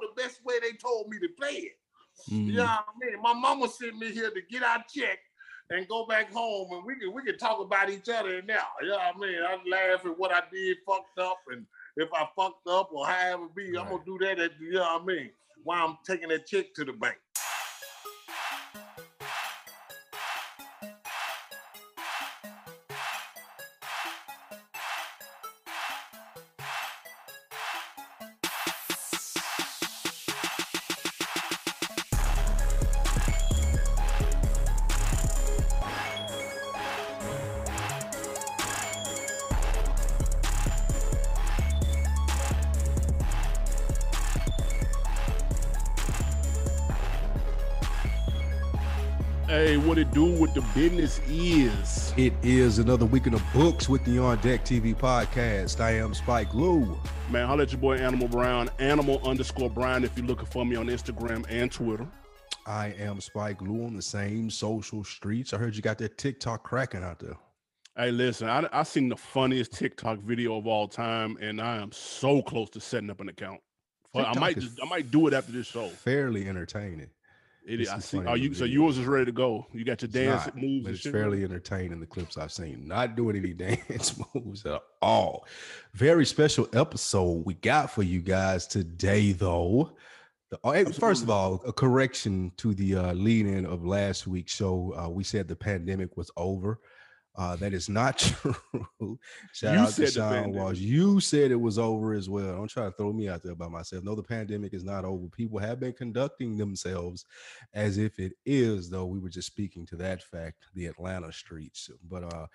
the best way they told me to play it. Mm. You know what I mean? My mama sent me here to get our check and go back home and we can we can talk about each other now. You know what I mean? I laugh at what I did fucked up and if I fucked up or however be, I'm gonna do that at you know what I mean, while I'm taking that check to the bank. What it do? What the business is? It is another week in the books with the On Deck TV podcast. I am Spike Lou. Man, holla at your boy Animal Brown, Animal underscore Brown if you're looking for me on Instagram and Twitter. I am Spike Lou on the same social streets. I heard you got that TikTok cracking out there. Hey, listen, I I seen the funniest TikTok video of all time, and I am so close to setting up an account. Well, I might just I might do it after this show. Fairly entertaining. It is. I see. Are you so yours is ready to go? You got your dance not, moves but it's shit. fairly entertaining. The clips I've seen, not doing any dance moves at all. Very special episode we got for you guys today, though. The, oh, hey, first of all, a correction to the uh, lead in of last week's show. Uh, we said the pandemic was over. Uh, that is not true. Shout You out said to Sean. Walsh. You said it was over as well. Don't try to throw me out there by myself. No, the pandemic is not over. People have been conducting themselves as if it is, though. We were just speaking to that fact, the Atlanta streets. But uh,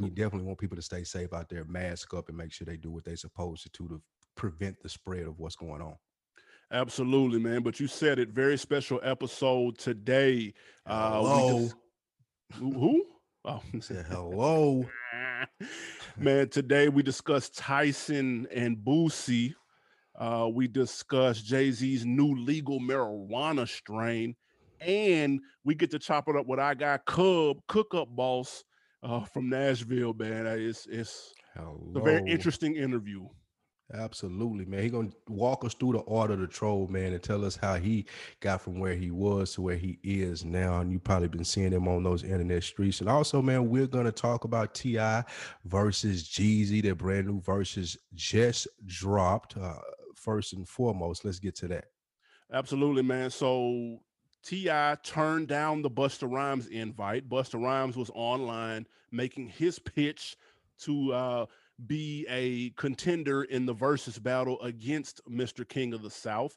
we definitely want people to stay safe out there, mask up, and make sure they do what they're supposed to do to prevent the spread of what's going on. Absolutely, man. But you said it. Very special episode today. Uh, we Hello. dis- who? Oh, Say hello. man. Today we discussed Tyson and Boosie. Uh, we discussed Jay Z's new legal marijuana strain, and we get to chop it up with our guy Cub, cook up boss uh, from Nashville. Man, it's it's Hello. a very interesting interview. Absolutely, man. He gonna walk us through the art of the troll, man, and tell us how he got from where he was to where he is now. And you probably been seeing him on those internet streets. And also, man, we're gonna talk about T.I. versus Jeezy. Their brand new verses just dropped. Uh, first and foremost, let's get to that. Absolutely, man. So T.I. turned down the Busta Rhymes invite. Busta Rhymes was online making his pitch to uh, be a contender in the versus battle against Mr. King of the South.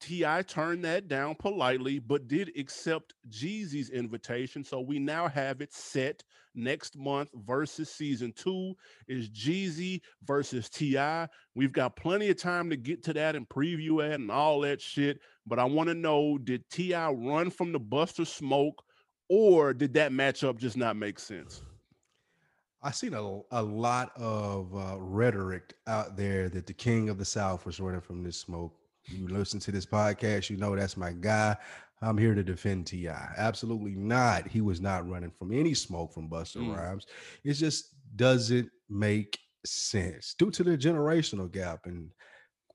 T.I. turned that down politely, but did accept Jeezy's invitation. So we now have it set next month versus season two is Jeezy versus Ti. We've got plenty of time to get to that and preview it and all that shit. But I want to know did T.I. run from the Busta smoke, or did that matchup just not make sense? I seen a, a lot of uh, rhetoric out there that the king of the South was running from this smoke. You listen to this podcast, you know that's my guy. I'm here to defend Ti. Absolutely not. He was not running from any smoke from Busta Mm. Rhymes. It just doesn't make sense due to the generational gap. And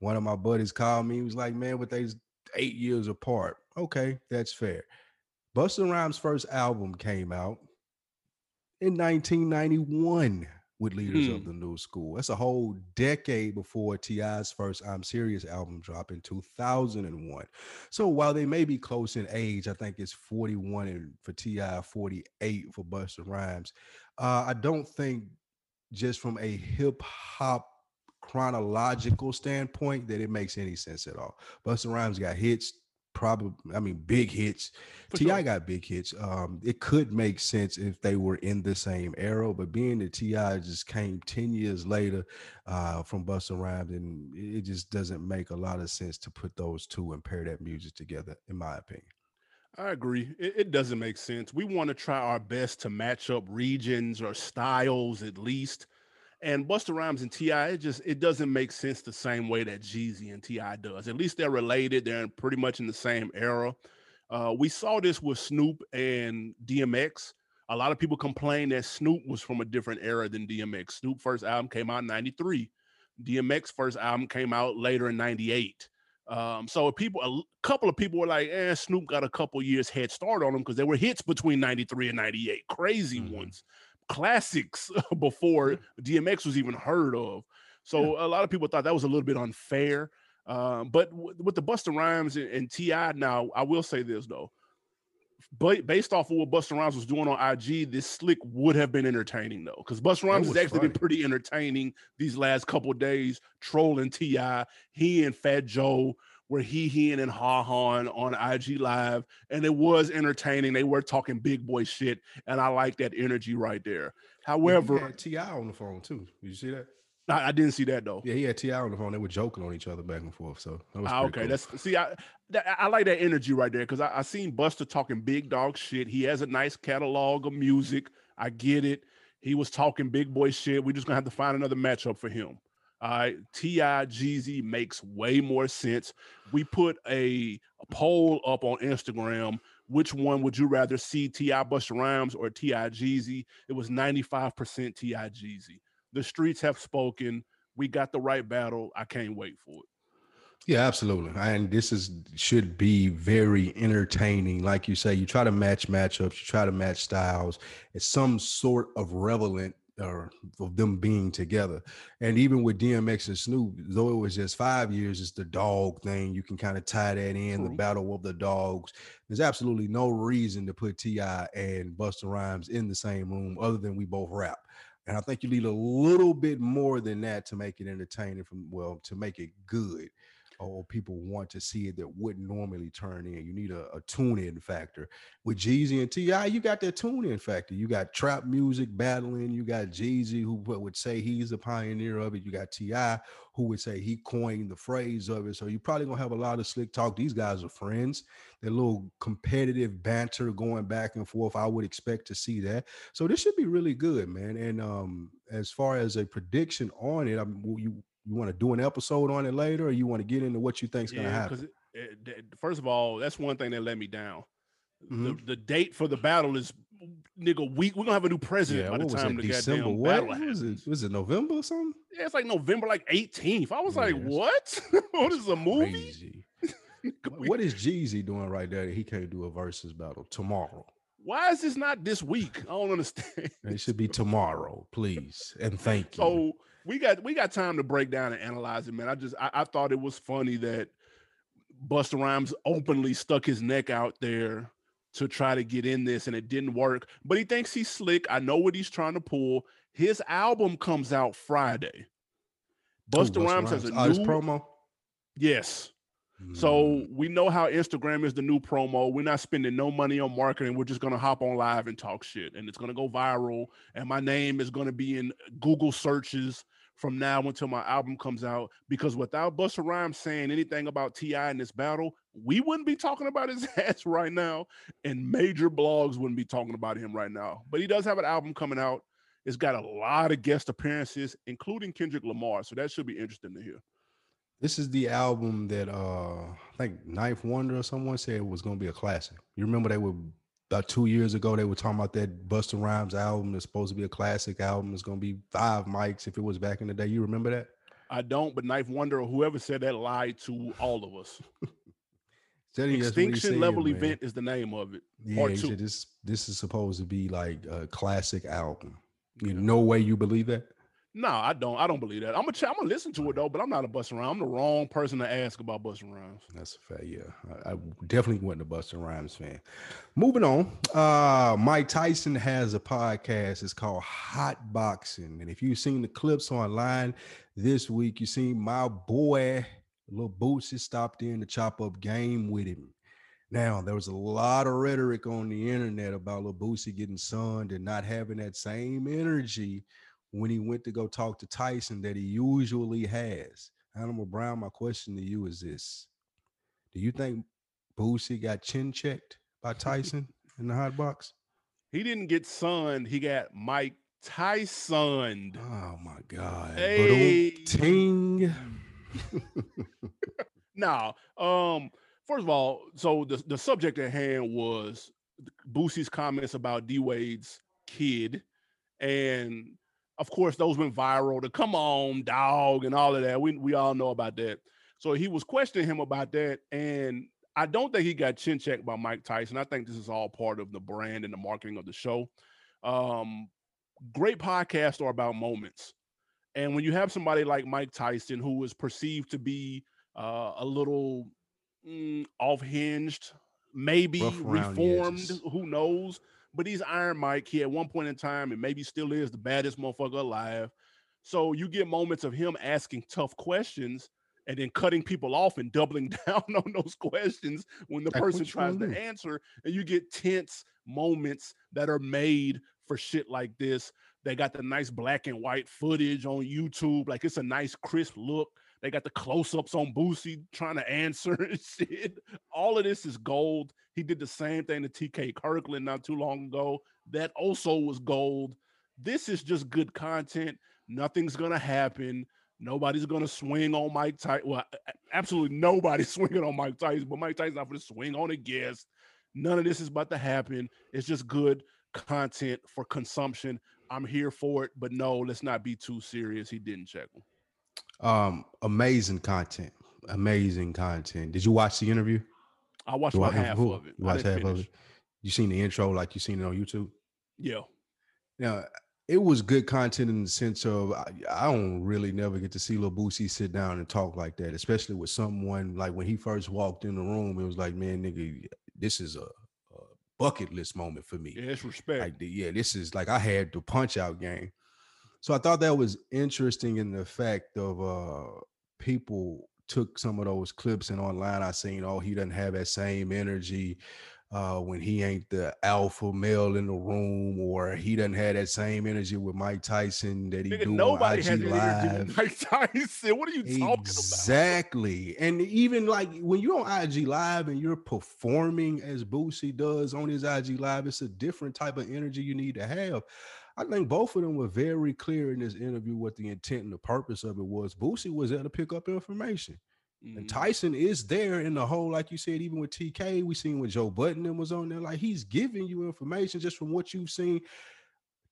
one of my buddies called me. He was like, "Man, with these eight years apart, okay, that's fair." Busta Rhymes' first album came out in 1991 with leaders of Hmm. the new school. That's a whole decade before T.I.'s first I'm Serious album dropped in 2001. So while they may be close in age, I think it's 41 and for T.I., 48 for Busta Rhymes. Uh, I don't think just from a hip hop chronological standpoint that it makes any sense at all. Busta Rhymes got hits, probably I mean big hits. For T.I. sure. got big hits. Um, it could make sense if they were in the same era, but being that T.I. just came ten years later uh, from Busta Rhymes, and it just doesn't make a lot of sense to put those two and pair that music together, in my opinion. I agree. It, it doesn't make sense. We want to try our best to match up regions or styles at least. And Busta Rhymes and T.I., it just it doesn't make sense the same way that Jeezy and T.I. does. At least they're related. They're pretty much in the same era. Uh, we saw this with Snoop and DMX. A lot of people complain that Snoop was from a different era than DMX. Snoop first album came out in '93. DMX first album came out later in '98. Um, so people, a couple of people were like, "Eh, Snoop got a couple years head start on him because there were hits between '93 and '98, crazy Mhm. ones, classics before DMX was even heard of." So a lot of people thought that was a little bit unfair. Um, but w- with the Busta Rhymes and, and T.I. now, I will say this though, but based off of what Busta Rhymes was doing on IG, this slick would have been entertaining though, because Busta Rhymes has actually been pretty entertaining these last couple days, trolling Ti. He and Fat Joe were he he and Ha Han on IG Live, and it was entertaining. They were talking big boy shit, and I like that energy right there. However, T.I. on the phone too. Did you see that? I, I didn't see that though. Yeah, he had T.I. on the phone. They were joking on each other back and forth. So that was Ah, okay, cool. that's see, I that, I like that energy right there because I, I seen Busta talking big dog shit. He has a nice catalog of music. I get it. He was talking big boy shit. We're just gonna have to find another matchup for him. All right, T.I. makes way more sense. We put a, a poll up on Instagram. Which one would you rather see, T.I. Busta Rhymes or T.I.? It was ninety five percent T.I. Jeezy. The streets have spoken. We got the right battle. I can't wait for it. Yeah, absolutely. And this is should be very entertaining. Like you say, you try to match matchups, you try to match styles. It's some sort of relevant or of them being together. And even with DMX and Snoop, though it was just five years, it's the dog thing. You can kind of tie that in the battle of the dogs. There's absolutely no reason to put T.I. and Busta Rhymes in the same room other than we both rap. And I think you need a little bit more than that to make it entertaining from well, to make it good or people want to see it that wouldn't normally turn in. You need a, a tune-in factor. With Jeezy and T.I., you got that tune-in factor. You got trap music battling. You got Jeezy, who would say he's the pioneer of it. You got T.I., who would say he coined the phrase of it. So you're probably gonna have a lot of slick talk. These guys are friends. They're little competitive banter going back and forth. I would expect to see that. So this should be really good, man. And um, as far as a prediction on it, I mean, you you want to do an episode on it later, or you want to get into what you think's gonna happen? it, it, first of all, that's one thing that let me down. Mhm. The, the date for the battle is nigga week. We're gonna have a new president Yeah, by what the time it? the December? goddamn What battle was it? Was it November or something? Yeah, it's like November like 18th. I was like, what? what is a movie? What is Jeezy doing right there? He can't do a versus battle tomorrow. Why is this not this week? I don't understand. It should be tomorrow, please, and thank you. So we got we got time to break down and analyze it, man. I just I, I thought it was funny that Busta Rhymes openly stuck his neck out there to try to get in this, and it didn't work. But he thinks he's slick. I know what he's trying to pull. His album comes out Friday. Who, Busta Rhymes has a Oh, new promo. yes. Mm, So we know how Instagram is the new promo. We're not spending no money on marketing. We're just gonna hop on live and talk shit, and it's gonna go viral. And my name is gonna be in Google searches from now until my album comes out. Because without Busta Rhymes saying anything about T.I. in this battle, we wouldn't be talking about his ass right now, and major blogs wouldn't be talking about him right now. But he does have an album coming out. It's got a lot of guest appearances, including Kendrick Lamar. So that should be interesting to hear. This is the album that uh I think 9th Wonder or someone said was gonna be a classic. You remember they were about two years ago they were talking about that Busta Rhymes album that's supposed to be a classic album. It's gonna be five mics if it was back in the day. You remember that? I don't, but 9th Wonder or whoever said that lied to all of us. Said he- that's what he Extinction Level man. Event is the name of it. Yeah, he said this this is supposed to be like a classic album. You no way you believe that? No, I don't. I don't believe that. I'm gonna. Ch- I'm gonna listen to it though, but I'm not a Busta Rhymes. I'm the wrong person to ask about Busta Rhymes. That's a fair, yeah. I, I definitely wasn't a Busta Rhymes fan. Moving on, uh, Mike Tyson has a podcast. It's called Hot Boxing, and if you've seen the clips online this week, you seen my boy Lil Boosie stopped in to chop up game with him. Now there was a lot of rhetoric on the internet about Lil Boosie getting sunned and not having that same energy when he went to go talk to Tyson that he usually has. Animal Brown, my question to you is this. Do you think Boosie got chin checked by Tyson in the hot box? He didn't get sunned. He got Mike Tyson. Oh my God. Hey. Ting. Now, um, first of all, so the, the subject at hand was Boosie's comments about D Wade's kid. And of course, those went viral. The come on, dog, and all of that. We we all know about that. So he was questioning him about that, and I don't think he got chin checked by Mike Tyson. I think this is all part of the brand and the marketing of the show. Um, great podcasts are about moments. And when you have somebody like Mike Tyson, who is perceived to be uh, a little mm, off hinged, maybe reformed, who knows? But he's Iron Mike. He at one point in time, and maybe still is the baddest motherfucker alive. So you get moments of him asking tough questions and then cutting people off and doubling down on those questions when the person tries to answer, and you get tense moments that are made for shit like this. They got the nice black and white footage on YouTube, like it's a nice crisp look. They got the close-ups on Boosie trying to answer and shit. All of this is gold. He did the same thing to TK Kirkland not too long ago. That also was gold. This is just good content. Nothing's gonna happen. Nobody's gonna swing on Mike Tyson. Well, absolutely nobody's swinging on Mike Tyson, but Mike Tyson's not gonna swing on a guest. None of this is about to happen. It's just good content for consumption. I'm here for it, but no, let's not be too serious. He didn't check him. Um, amazing content. Amazing content. Did you watch the interview? I watched about half of it. You watched half finish. of it. You seen the intro like you seen it on YouTube? Yeah. Now it was good content in the sense of I, I, don't really never get to see Lil Boosie sit down and talk like that, especially with someone like when he first walked in the room. It was like, man, nigga, this is a, a bucket list moment for me. Yeah, it's respect. Like, yeah, this is like I had the punch out game. So I thought that was interesting in the fact of uh people took some of those clips and online I seen, oh, he doesn't have that same energy uh, when he ain't the alpha male in the room, or he doesn't have that same energy with Mike Tyson that he Nigga, do nobody on IG Live. Mike Tyson, what are you talking about? Exactly, and even like when you're on IG Live and you're performing as Boosie does on his IG Live, it's a different type of energy you need to have. I think both of them were very clear in this interview what the intent and the purpose of it was. Boosie was there to pick up information. Mm-hmm. And Tyson is there in the whole, like you said, even with TK, we seen when Joe Budden and was on there. Like he's giving you information just from what you've seen.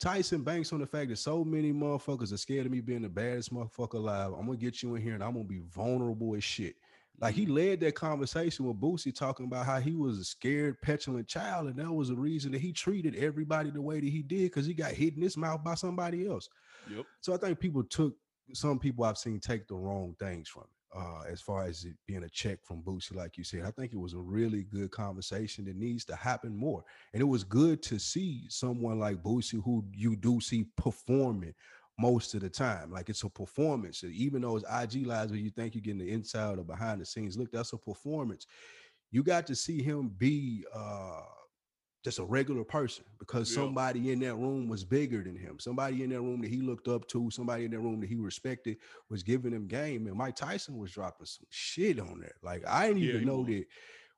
Tyson banks on the fact that so many motherfuckers are scared of me being the baddest motherfucker alive. I'm gonna get you in here and I'm gonna be vulnerable as shit. Like he mm-hmm. led that conversation with Boosie talking about how he was a scared, petulant child, and that was the reason that he treated everybody the way that he did because he got hit in his mouth by somebody else. Yep. So I think people took some people I've seen take the wrong things from it uh, as far as it being a check from Boosie, like you said. I think it was a really good conversation that needs to happen more. And it was good to see someone like Boosie who you do see performing most of the time. Like it's a performance. Even though it's IG lives where you think you're getting the inside or behind the scenes, look, that's a performance. You got to see him be uh just a regular person because yeah. somebody in that room was bigger than him. Somebody in that room that he looked up to, somebody in that room that he respected was giving him game. And Mike Tyson was dropping some shit on there. Like I didn't yeah, even know was. that,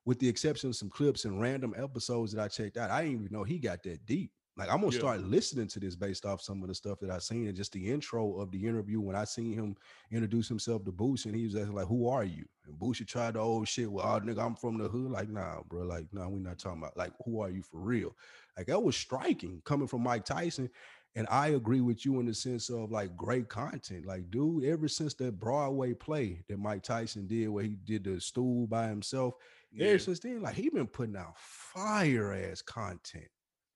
with the exception of some clips and random episodes that I checked out, I didn't even know he got that deep. Like I'm gonna yeah. start listening to this based off some of the stuff that I seen and just the intro of the interview when I seen him introduce himself to Boosie and he was asking like, "Who are you?" And Boosie tried the old shit. Well, oh nigga, I'm from the hood. Like, nah, bro. Like, nah, we not talking about like who are you for real. Like that was striking coming from Mike Tyson. And I agree with you in the sense of like great content. Like, dude, ever since that Broadway play that Mike Tyson did, where he did the stool by himself, yeah. ever since then, like he been putting out fire ass content.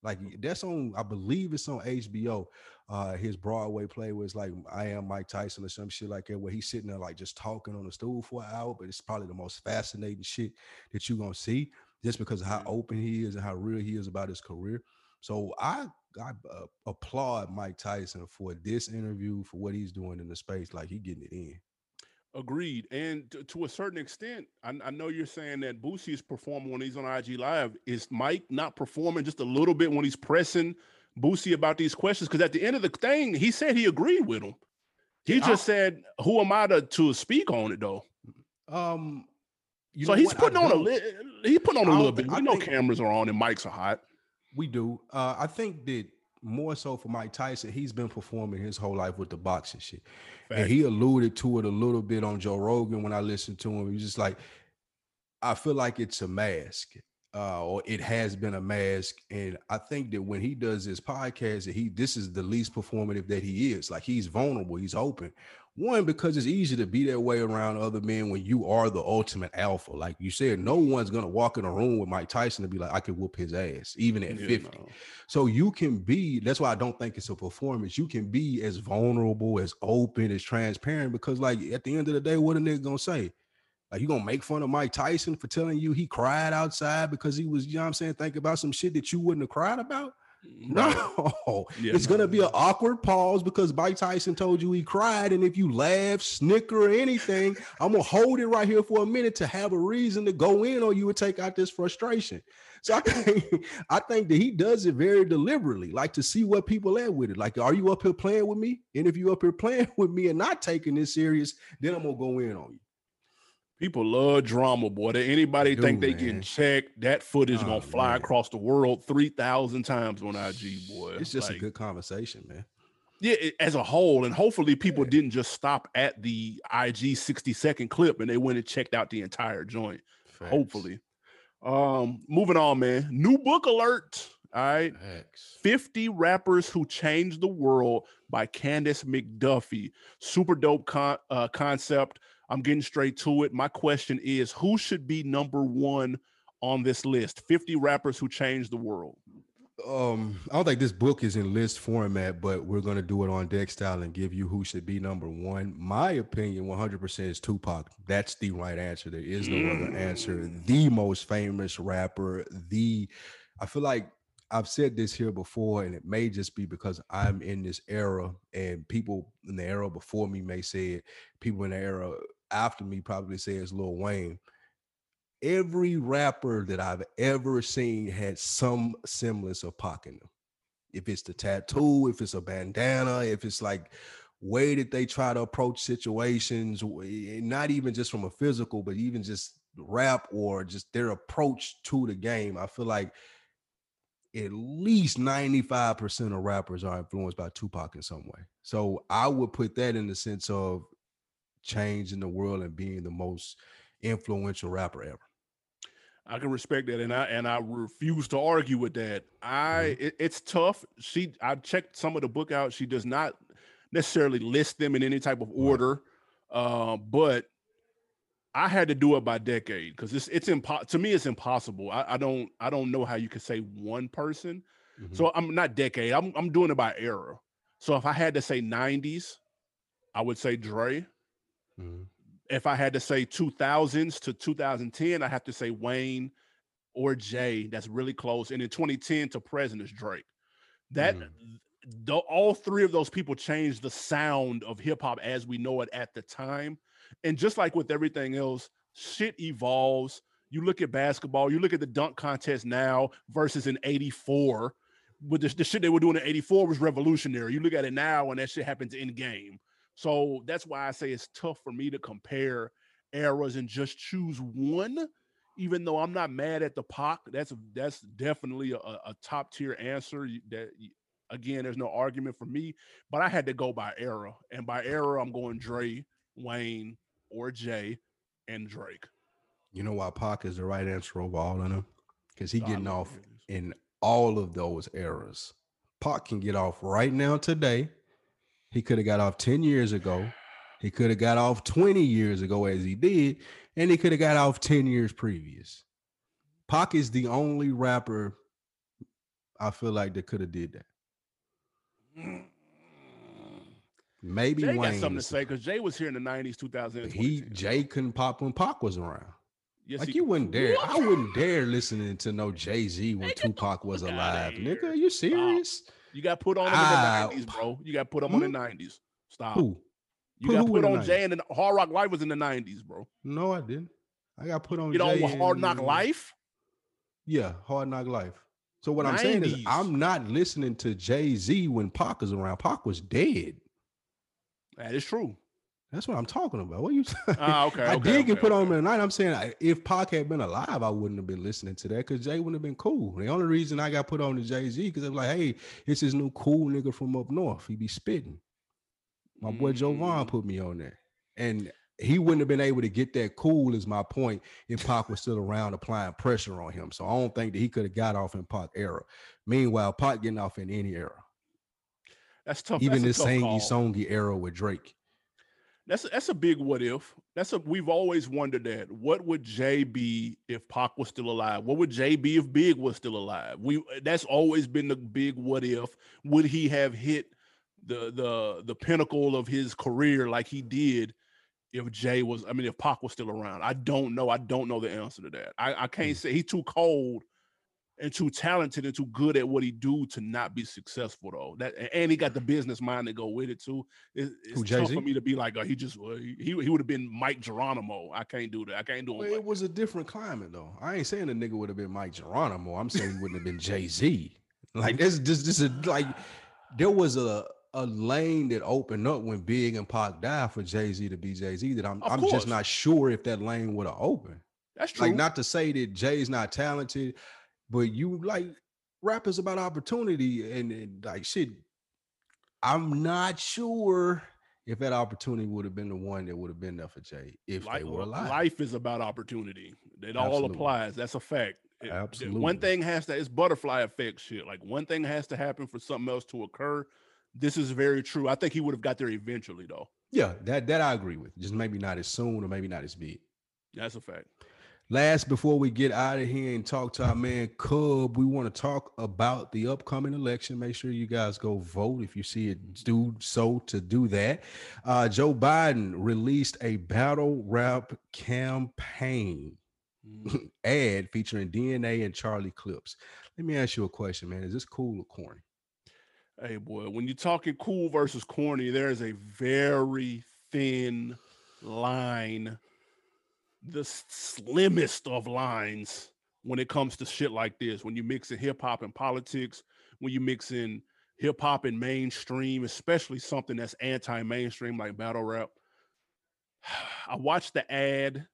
Like that's on, I believe it's on HBO. Uh, his Broadway play was like I am Mike Tyson or some shit like that, where he's sitting there like just talking on the stool for an hour. But it's probably the most fascinating shit that you're gonna see, just because of how open he is and how real he is about his career. So I I uh, applaud Mike Tyson for this interview for what he's doing in the space. Like he getting it in. Agreed. And to, to a certain extent, I, I, know you're saying that Boosie is performing when he's on IG Live. Is Mike not performing just a little bit when he's pressing Boosie about these questions? Because at the end of the thing, he said he agreed with him. He just said, "Who am I to, to speak on it, though?" Um, so he's what? putting on a li- he's putting on a little bit. We I know cameras are on and mics are hot. We do. Uh, I think that more so for Mike Tyson, he's been performing his whole life with the boxing shit. Fact. And he alluded to it a little bit on Joe Rogan when I listened to him. He's just like, I feel like it's a mask. Uh, or it has been a mask. And I think that when he does his podcast, that he this is the least performative that he is. Like he's vulnerable, he's open. One, because it's easy to be that way around other men when you are the ultimate alpha. Like you said, no one's gonna walk in a room with Mike Tyson and be like, I could whoop his ass, even at Yeah, 50. no. So you can be, that's why I don't think it's a performance. You can be as vulnerable, as open, as transparent, because like at the end of the day, what a nigga gonna say? Like you gonna make fun of Mike Tyson for telling you he cried outside because he was, you know what I'm saying, thinking about some shit that you wouldn't have cried about? No, Yeah, it's no. gonna be an awkward pause because Mike Tyson told you he cried, and if you laugh, snicker, or anything, I'm gonna hold it right here for a minute to have a reason to go in on you and take out this frustration. So I think I think that he does it very deliberately, like to see what people are at with it. Like, are you up here playing with me? And if you up here playing with me and not taking this serious, then I'm gonna go in on you. People love drama, boy. That anybody think they man. getting checked, that footage Oh, gonna fly man. across the world three thousand times on IG, boy. It's just Like, a good conversation, man. yeah, it- as a whole, and hopefully people didn't just stop at the IG sixty second clip and they went and checked out the entire joint. Facts. Hopefully, um, moving on, man. New book alert. All right, Facts. 50 Rappers Who Changed the World by Candace McDuffie. Super dope con- uh, concept. I'm getting straight to it. My question is who should be number one on this list? 50 rappers who changed the world. um I don't think this book is in list format, but we're gonna do it on deck style and give you who should be number one. My opinion, 100% is Tupac. That's the right answer. There is no other answer. The most famous rapper. The I feel like I've said this here before, and it may just be because I'm in this era, and people in the era before me may say it. People in the era after me probably say it's Lil Wayne every rapper that I've ever seen had some semblance of Pac in them. If it's the tattoo, if it's a bandana, if it's like way that they try to approach situations, eh, not even just from a physical, but even just rap or just their approach to the game. I feel like at least 95% of rappers are influenced by Tupac in some way. So I would put that in the sense of changing the world and being the most influential rapper ever. I can respect that, and I and I refuse to argue with that. I it, it's tough. She I checked some of the book out. She does not necessarily list them in any type of order, uh, but I had to do it by decade because it's it's impo- to me it's impossible. I, I don't I don't know how you could say one person. So I'm not decade. I'm I'm doing it by era. So if I had to say 90s, I would say Dre. Mhm. If I had to say 2000s to 2010, I have to say Wayne or Jay. That's really close. And in 2010 to present is Drake. That Mm. the, all three of those people changed the sound of hip hop as we know it at the time. And just like with everything else, shit evolves. You look at basketball, you look at the dunk contest now versus in 84. With the, the shit they were doing in 84 was revolutionary. You look at it now and that shit happens in game. So that's why I say it's tough for me to compare eras and just choose one. Even though I'm not mad at the Pac, that's that's definitely a, a top tier answer. That again, there's no argument for me. But I had to go by era, and by era, I'm going Dre, Wayne, or Jay, and Drake. You know why Pac is the right answer over all of them? Because he getting off in all of those eras. Pac can get off right now today. He could have got off 10 years ago. He could have got off 20 years ago as he did, and he could have got off 10 years previous. Pac is the only rapper I feel like that could have did that. Mm. Maybe Jay got something to say because Jay was here in the 90s, 2000. He Jay couldn't pop when Pac was around. yes, like he- you wouldn't dare. What? I wouldn't dare listening to no Jay Z when Nigga, Tupac was alive. Nigga, are you serious? You got put on him Ah, in the 90s, bro. You got put him on the 90s. Stop. Who? You Put got put on Jay and the Hard Rock Life was in the 90s, bro. No, I didn't. I got put on. You know, Hard Knock in- Life. Yeah, Hard Knock Life. So what I'm saying is, I'm not listening to Jay Z when Pac is around. Pac was dead. That is true. That's what I'm talking about. What are you? Ah, okay. I okay, did get okay, put on okay. him tonight. I'm saying I- if Pac had been alive, I wouldn't have been listening to that because Jay wouldn't have been cool. The only reason I got put on to Jay Z because I'm like, hey, it's this new cool nigga from up north. He be spitting. My boy Joe Vaughn Mm. put me on there, and he wouldn't have been able to get that cool. Is my point if Pac was still around applying pressure on him. So I don't think that he could have got off in Pac era. Meanwhile, Pac getting off in any era, That's tough. even That's tough sangy songy era with Drake. That's a, that's a big what if. That's a we've always wondered that. What would Jay be if Pac was still alive? What would Jay be if Big was still alive? We that's always been the big what if. Would he have hit the the the pinnacle of his career like he did if Jay was? I mean, if Pac was still around, I don't know. I don't know the answer to that. I, I can't mm. say he's too cold and too talented and too good at what he do to not be successful though. That and he got the business mind to go with it too. It, it's Who, tough for me to be like, oh, he just uh, he he would have been Mike Geronimo. I can't do that. I can't do it. Well, it was a different climate though. I ain't saying the nigga would have been Mike Geronimo. I'm saying he wouldn't have been Jay Z. Like this, this, this is like there was a a lane that opened up when Big and Pac died for Jay Z to be Jay Z. That I'm of I'm course. just not sure if that lane would have opened. That's true. Like not to say that Jay's not talented but you like rap is about opportunity and, and like shit. I'm not sure if that opportunity would have been the one that would have been there for Jay if life, they were alive. Life is about opportunity. It Absolutely. all applies. That's a fact. It, Absolutely. One thing has to it's butterfly effect shit. Like one thing has to happen for something else to occur. This is very true. I think he would have got there eventually though. Yeah, that that I agree with. Just maybe not as soon or maybe not as big. That's a fact. Last, before we get out of here and talk to our man Cub, we want to talk about the upcoming election. Make sure you guys go vote if you see it. Do so to do that. Uh, Joe Biden released a battle rap campaign mm. ad featuring DNA and Charlie Clips. Let me ask you a question, man. Is this cool or corny? Hey, boy, when you're talking cool versus corny, there is a very thin line the slimmest of lines when it comes to shit like this. When you mix in hip hop and politics, when you mix in hip hop and mainstream, especially something that's anti-mainstream like battle rap. I watched the ad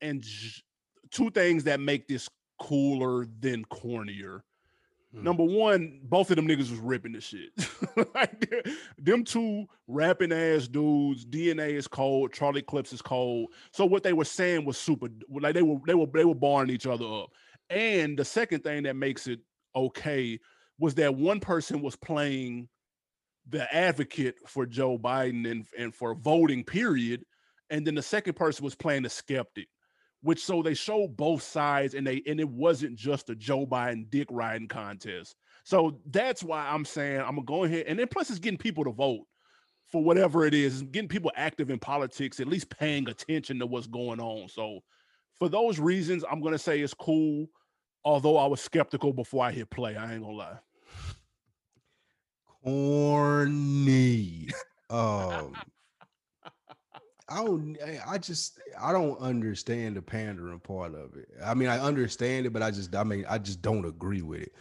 and j- two things that make this cooler than cornier. Mm. Number one, both of them niggas was ripping the shit. like them two rapping ass dudes. DNA is cold. Charlie Clips is cold. So what they were saying was super. Like they were they were they were barring each other up. And the second thing that makes it okay was that one person was playing the advocate for Joe Biden and, and for voting, period. And then the second person was playing the skeptic which so they show both sides and they and it wasn't just a Joe Biden dick riding contest. So that's why I'm saying I'm gonna go ahead and then plus it's getting people to vote for whatever it is, getting people active in politics, at least paying attention to what's going on. So for those reasons, I'm gonna say it's cool. Although I was skeptical before I hit play, I ain't gonna lie. Corny. Um I don't. I just. I don't understand the pandering part of it. I mean, I understand it, but I just. I mean, I just don't agree with it.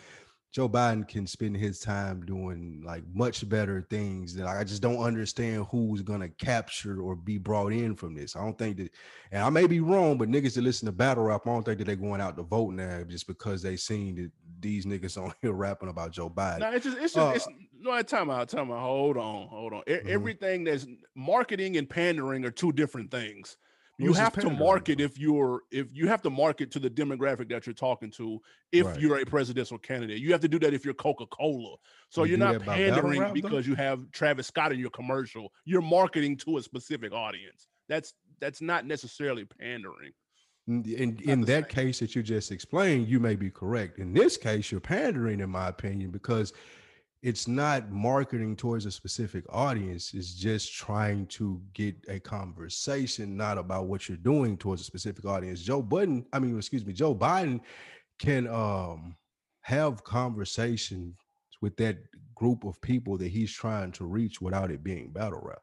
Joe Biden can spend his time doing like much better things that I just don't understand who's gonna capture or be brought in from this. I don't think that, and I may be wrong, but niggas that listen to battle rap, I don't think that they're going out to vote now just because they seen that these niggas on here rapping about Joe Biden. No, it's just it's just uh, it's no time out, time out. Hold on, hold on. Mm-hmm. Everything that's marketing and pandering are two different things you have to market if you're if you have to market to the demographic that you're talking to if right. you're a presidential candidate you have to do that if you're coca-cola so you are not pandering rap, because though? you have travis scott in your commercial you're marketing to a specific audience that's that's not necessarily pandering in, in, in that same. case that you just explained you may be correct in this case you're pandering in my opinion because it's not marketing towards a specific audience it's just trying to get a conversation not about what you're doing towards a specific audience. Joe budden i mean excuse me joe biden can um have conversations with that group of people that he's trying to reach without it being battle rap.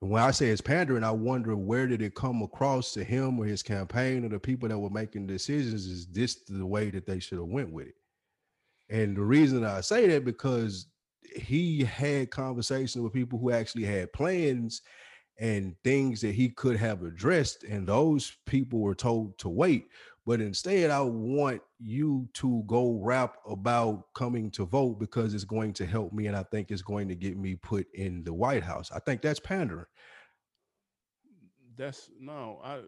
And when i say it's pandering i wonder where did it come across to him or his campaign or the people that were making decisions is this the way that they should have went with it and the reason I say that because he had conversations with people who actually had plans and things that he could have addressed, and those people were told to wait. But instead, I want you to go rap about coming to vote because it's going to help me, and I think it's going to get me put in the White House. I think that's pandering. That's no, I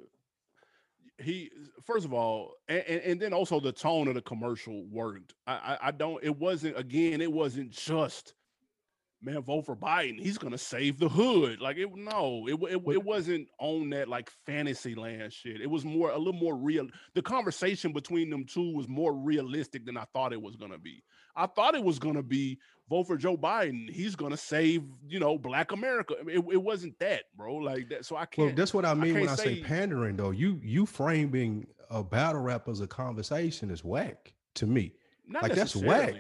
he first of all, and, and, then also the tone of the commercial worked. I, I, I don't. It wasn't again. It wasn't just man, vote for Biden. He's gonna save the hood. Like it, no, it it, it wasn't on that like fantasy land shit. It was more a little more real. The conversation between them two was more realistic than I thought it was gonna be. I thought it was gonna be vote for Joe Biden. He's gonna save you know Black America. It, it wasn't that, bro. Like that. So I can't. Well, that's what I mean I when I say, say pandering, though. You you framing a battle rap as a conversation is whack to me. Not like that's whack.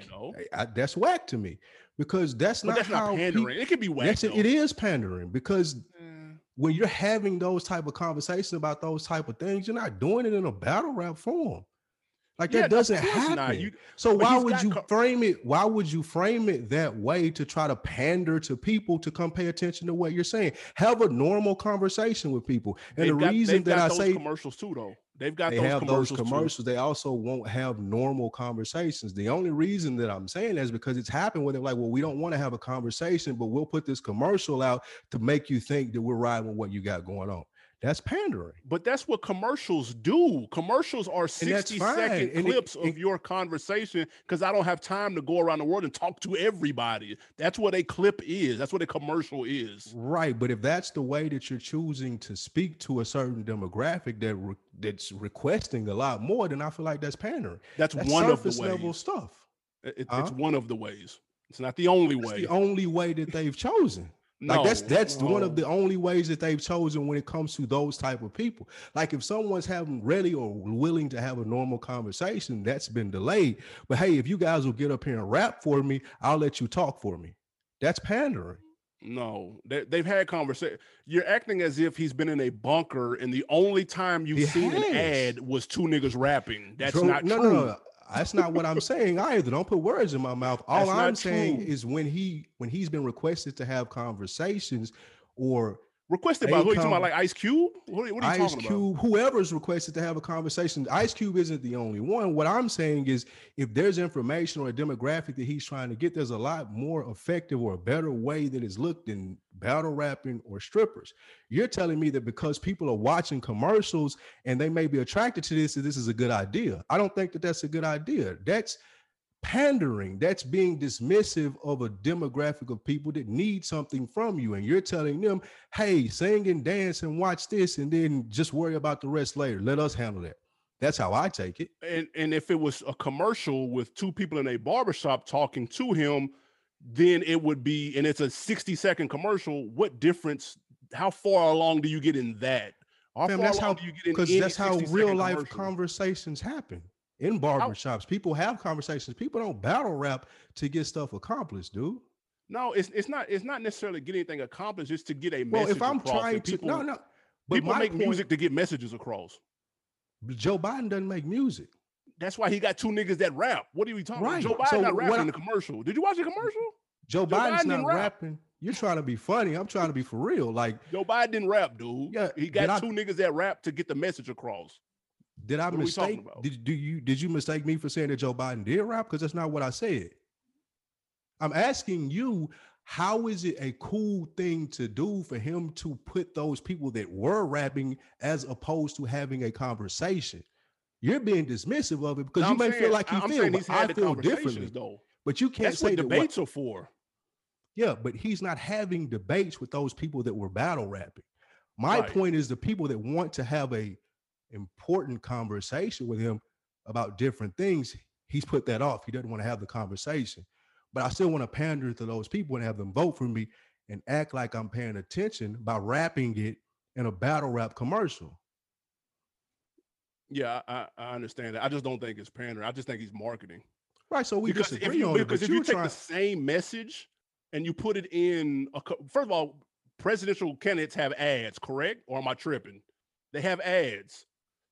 I, that's whack to me because that's but not that's how not pandering. it could be whack. Yes, it, though. it is pandering because Mm. when you're having those type of conversations about those type of things, you're not doing it in a battle rap form. Like Yeah, that doesn't course not. happen. You- so why would you co- frame it? Why would you frame it that way to try to pander to people to come pay attention to what you're saying? Have a normal conversation with people. And They've the got- reason that I those say commercials too, though. They've got they those have those commercials. too. They also won't have normal conversations. The only reason that I'm saying that is because it's happened where they're like, well, we don't want to have a conversation, but we'll put this commercial out to make you think that we're riding with what you got going on. That's pandering. But that's what commercials do. Commercials are And that's 60 fine. second And it- clips of your conversation because I don't have time to go around the world and talk to everybody. That's what a clip is. That's what a commercial is. Right, but if that's the way that you're choosing to speak to a certain demographic that re- that's requesting a lot more, then I feel like that's pandering. That's, That's one of the surface level stuff. It- it's Huh? one of the ways. It's not the only That's way. the only way that they've chosen. No, Like that's that's one of the only ways that they've chosen when it comes to those type of people. Like if someone's having ready or willing to have a normal conversation, that's been delayed. But hey, if you guys will get up here and rap for me, I'll let you talk for me. That's pandering. No, they, they've had conversation. You're acting as if he's been in a bunker, and the only time you've He seen an ad was two niggas rapping. That's Dro- not no, true. No, no, that's not what I'm saying either. Don't put words in my mouth. All That's I'm saying true. is when he when he's been requested to have conversations or Requested by who you talking about? Like Ice Cube? What, what are you Ice talking Cube, whoever's requested to have a conversation, Ice Cube isn't the only one. What I'm saying is, if there's information or a demographic that he's trying to get, there's a lot more effective or a better way that is looked in battle rapping or strippers. You're telling me that because people are watching commercials and they may be attracted to this, that this is a good idea. I don't think that that's a good idea. That's pandering. That's being dismissive of a demographic of people that need something from you. And you're telling them, hey, sing and dance and watch this, and then just worry about the rest later. Let us handle that. That's how I take it. And and if it was a commercial with two people in a barbershop talking to him, then it would be, and it's a 60 second commercial. What difference? How far along do you get in that? How Fam, that's how you get in because that's how real life commercial? conversations happen in oh. barbershops. People have conversations. People don't battle rap to get stuff accomplished, dude. No, it's it's not it's not necessarily get anything accomplished. It's to get a Well, message. if I'm across, trying and to people, no, no. But people make point- music to get messages across. Joe Biden doesn't make music. That's why he got two niggas that rap. What are we talking Right. about? Joe Biden So not rapping I- in the commercial. Did you watch the commercial? Joe, Joe Biden's Biden not rap. rapping. You're trying to be funny. I'm trying to be for real. Like, Joe Biden didn't rap, dude. Yeah, he got I- two niggas that rap to get the message across. Did I What are we talking mistake? Did do you did you mistake me for saying that Joe Biden did rap? Because that's not what I said. I'm asking you, how is it a cool thing to do for him to put those people that were rapping as opposed to having a conversation? You're being dismissive of it because you I'm may saying- feel like you I'm feel, but I feel differently. though. But you can't That's say what that what- debates are for. Yeah, but he's not having debates with those people that were battle rapping. My Right. point is the people that want to have a important conversation with him about different things, he's put that off. He doesn't want to have the conversation. But I still want to pander to those people and have them vote for me and act like I'm paying attention by rapping it in a battle rap commercial. Yeah, I, I understand that. I just don't think it's pandering. I just think he's marketing. Right. So we because disagree if you on it. because But if you take try, the same message and you put it in a first of all, presidential candidates have ads, correct? Or am I tripping? They have ads.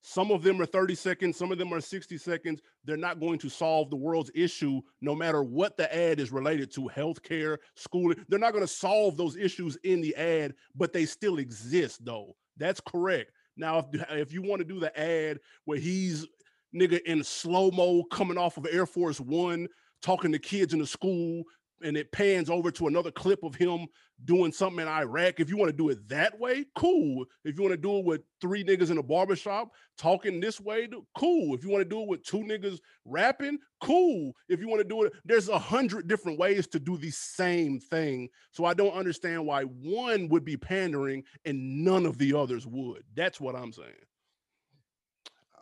Some of them are 30 seconds, some of them are 60 seconds. They're not going to solve the world's issue no matter what the ad is related to healthcare, schooling. They're not going to solve those issues in the ad, but they still exist though. That's correct. Now, if, if you want to do the ad where he's nigga in slow mo coming off of Air Force One, talking to kids in the school, and it pans over to another clip of him doing something in Iraq. If you want to do it that way, cool. If you want to do it with three niggas in a barbershop talking this way, cool. If you want to do it with two niggas rapping, cool. If you want to do it, there's a hundred different ways to do the same thing. So I don't understand why one would be pandering and none of the others would. That's what I'm saying.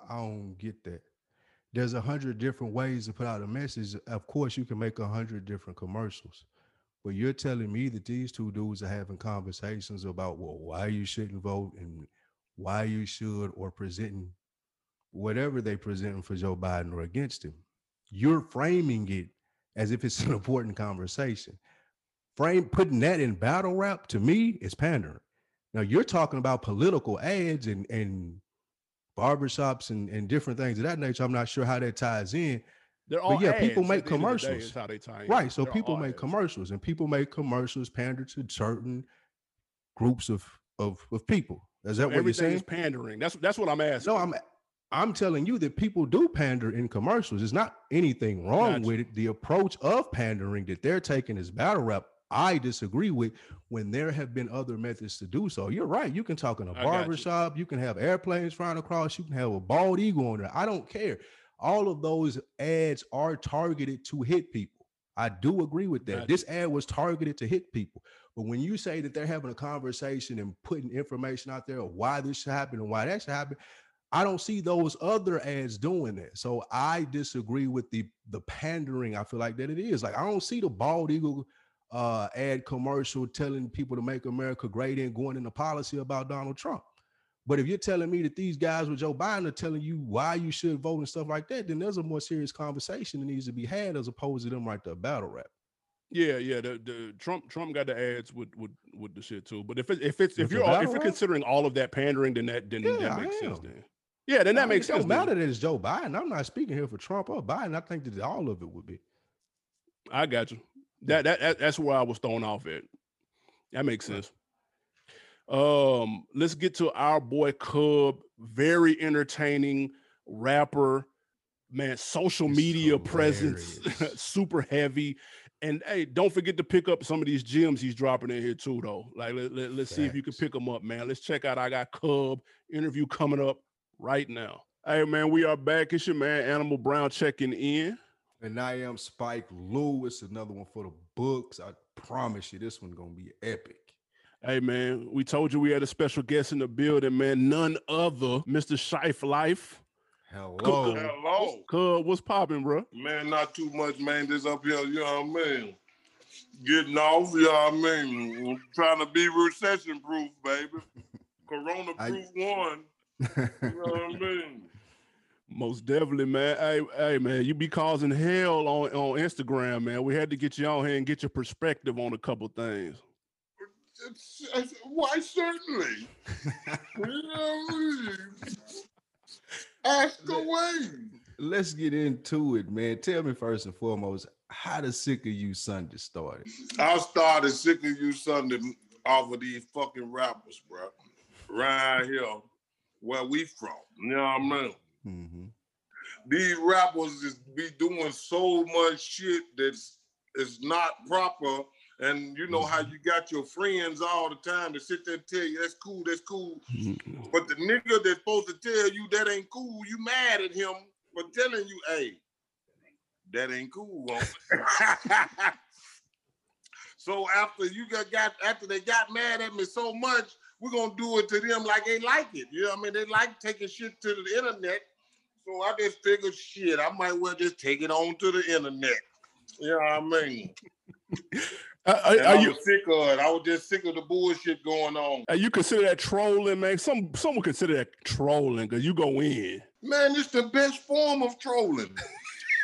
I don't get that. There's a hundred different ways to put out a message. Of course, you can make a hundred different commercials. But you're telling me that these two dudes are having conversations about well, why you shouldn't vote and why you should or presenting whatever they presenting for Joe Biden or against him. You're framing it as if it's an important conversation. Frame putting that in battle rap to me is pandering. Now you're talking about political ads and and barbershops and, and different things of that nature. I'm not sure how that ties in. They're all yeah, ads. people make the the commercials. how they tie in. Right. So They're people make ads. commercials and people make commercials pander to certain groups of of, of people. Is that what you're saying? pandering. That's that's what I'm asking. No, I'm I'm telling you that people do pander in commercials. There's not anything wrong Gotcha. with it. The approach of pandering that they're taking is battle rap. I disagree with when there have been other methods to do so. You're right. You can talk in a got barber you. shop. You can have airplanes flying across. You can have a bald eagle on there. I don't care. All of those ads are targeted to hit people. I do agree with that. This ad was targeted to hit people. But when you say that they're having a conversation and putting information out there of why this should happen and why that should happen, I don't see those other ads doing that. So I disagree with the the pandering. I feel like that it is. Like I don't see the bald eagle uh ad commercial telling people to make America great and going into policy about Donald Trump. But if you're telling me that these guys with Joe Biden are telling you why you should vote and stuff like that, then there's a more serious conversation that needs to be had as opposed to them right there battle rap. Yeah, yeah. The, the Trump Trump got the ads with with with the shit too. But if it, if it's if With you're all, if you're rap? considering all of that pandering, then that then Yeah, that makes sense. Then yeah, then that I mean, makes it sense. don't matter that it's Joe Biden. I'm not speaking here for Trump or Biden. I think that all of it would be. I got you. That, that that that's where I was thrown off at. That makes sense. Um, let's get to our boy Cub. Very entertaining rapper, man. Social It's media presence, super heavy. And hey, don't forget to pick up some of these gems he's dropping in here too, though. Like let, let, us see if you can pick them up, man. Let's check out. I got Cub interview coming up right now. Hey man, we are back. It's your man Animal Brown checking in. And I am Spike Lewis, another one for the books. I promise you, this one gonna be epic. Hey man, we told you we had a special guest in the building, man. None other, Mr. Shife Life. Hello. Hello. Cub, what's popping, bro? Man, not too much, man. This up here, you know what I mean? Getting off, you know what I mean? Trying to be recession proof, baby. Corona I- proof one. You know what I mean? Most definitely, man. Hey, hey, man, you be causing hell on, on Instagram, man. We had to get you on here and get your perspective on a couple things. Why, certainly. you know what I mean? Ask away. Let's get into it, man. Tell me first and foremost, how the sick of you Sunday started? I started sick of you Sunday off of these fucking rappers, bro. Right here, where we from. You know what I mean? Mhm. These rappers just be doing so much shit that's is not proper. And you know how you got your friends all the time to sit there and tell you that's cool, that's cool. Mm-hmm. But the nigga that's supposed to tell you that ain't cool, you mad at him for telling you, hey, that ain't cool. so after you got, got after they got mad at me so much, we're gonna do it to them like they like it. You know what I mean? They like taking shit to the internet. So I just figured shit, I might well just take it on to the internet. You know what I mean? Uh, uh are, are I you sick of it. I was just sick of the bullshit going on. are you consider that trolling, man? Some some would consider that trolling because you go in. Man, it's the best form of trolling.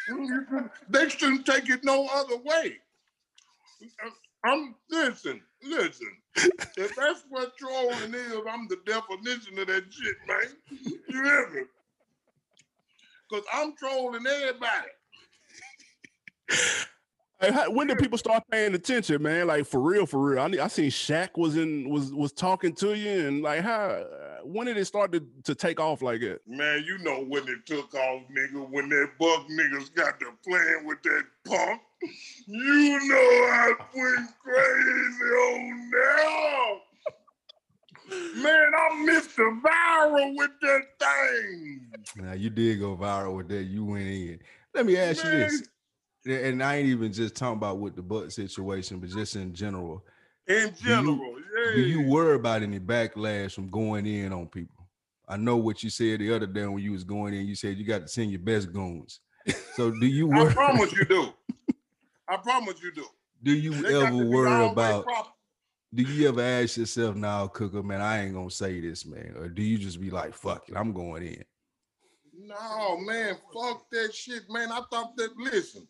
they shouldn't take it no other way. Uh, I'm listen, listen. If that's what trolling is, I'm the definition of that shit, man. You hear me? Cause I'm trolling everybody. Hey, how- when did people start paying attention, man? Like for real, for real. I need, I seen Shaq was in was was talking to you, and like how uh, when did it start to, to take off like that? Man, you know when it took off, nigga, when that buck niggas got to playing with that punk. You know I went crazy on now. Man, I missed the viral with that thing. Now you did go viral with that. You went in. Let me ask you this, and I ain't even just talking about with the butt situation, but just in general. In general, yeah. Do you worry about any backlash from going in on people? I know what you said the other day when you was going in. You said you got to send your best goons. So do you I promise you do. I promise you do. do you They ever worry about? Do you ever ask yourself, "Now, Cooker, man, I ain't gonna say this, man," or do you just be like, "Fuck it, I'm going in"? No, man, fuck that shit, man. I thought that. Listen,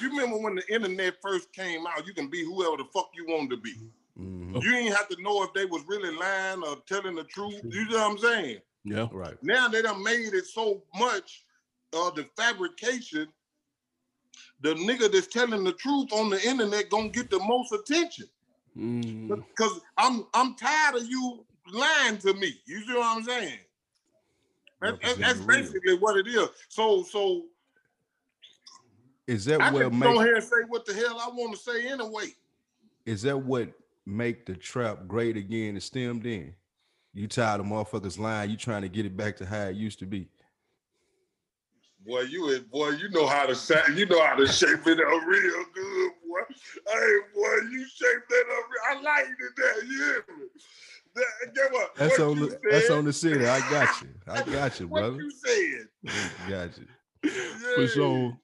you remember when the internet first came out? You can be whoever the fuck you want to be. Mhm, You ain't have to know if they was really lying or telling the truth. You know what I'm saying? Yeah. Right. Now they done made it so much of the fabrication. The nigga that's telling the truth on the internet gonna get the most attention. Mm. Because I'm I'm tired of you lying to me. You see what I'm saying? That's, that's, that's basically what it is. So so Is that I what can go make? here and say what the hell I want to say anyway. Is that what make the trap great again and stemmed in? You tired of motherfuckers lying. You trying to get it back to how it used to be. Boy, you is- boy, you know how to sa- you know how to shape it up real good, boy. Hey, boy, you shaped that up. Real, I like it that. Me? That, get what? That's what on the that's on the city. I got you. I got you, brother. What you said? Got you. For sure.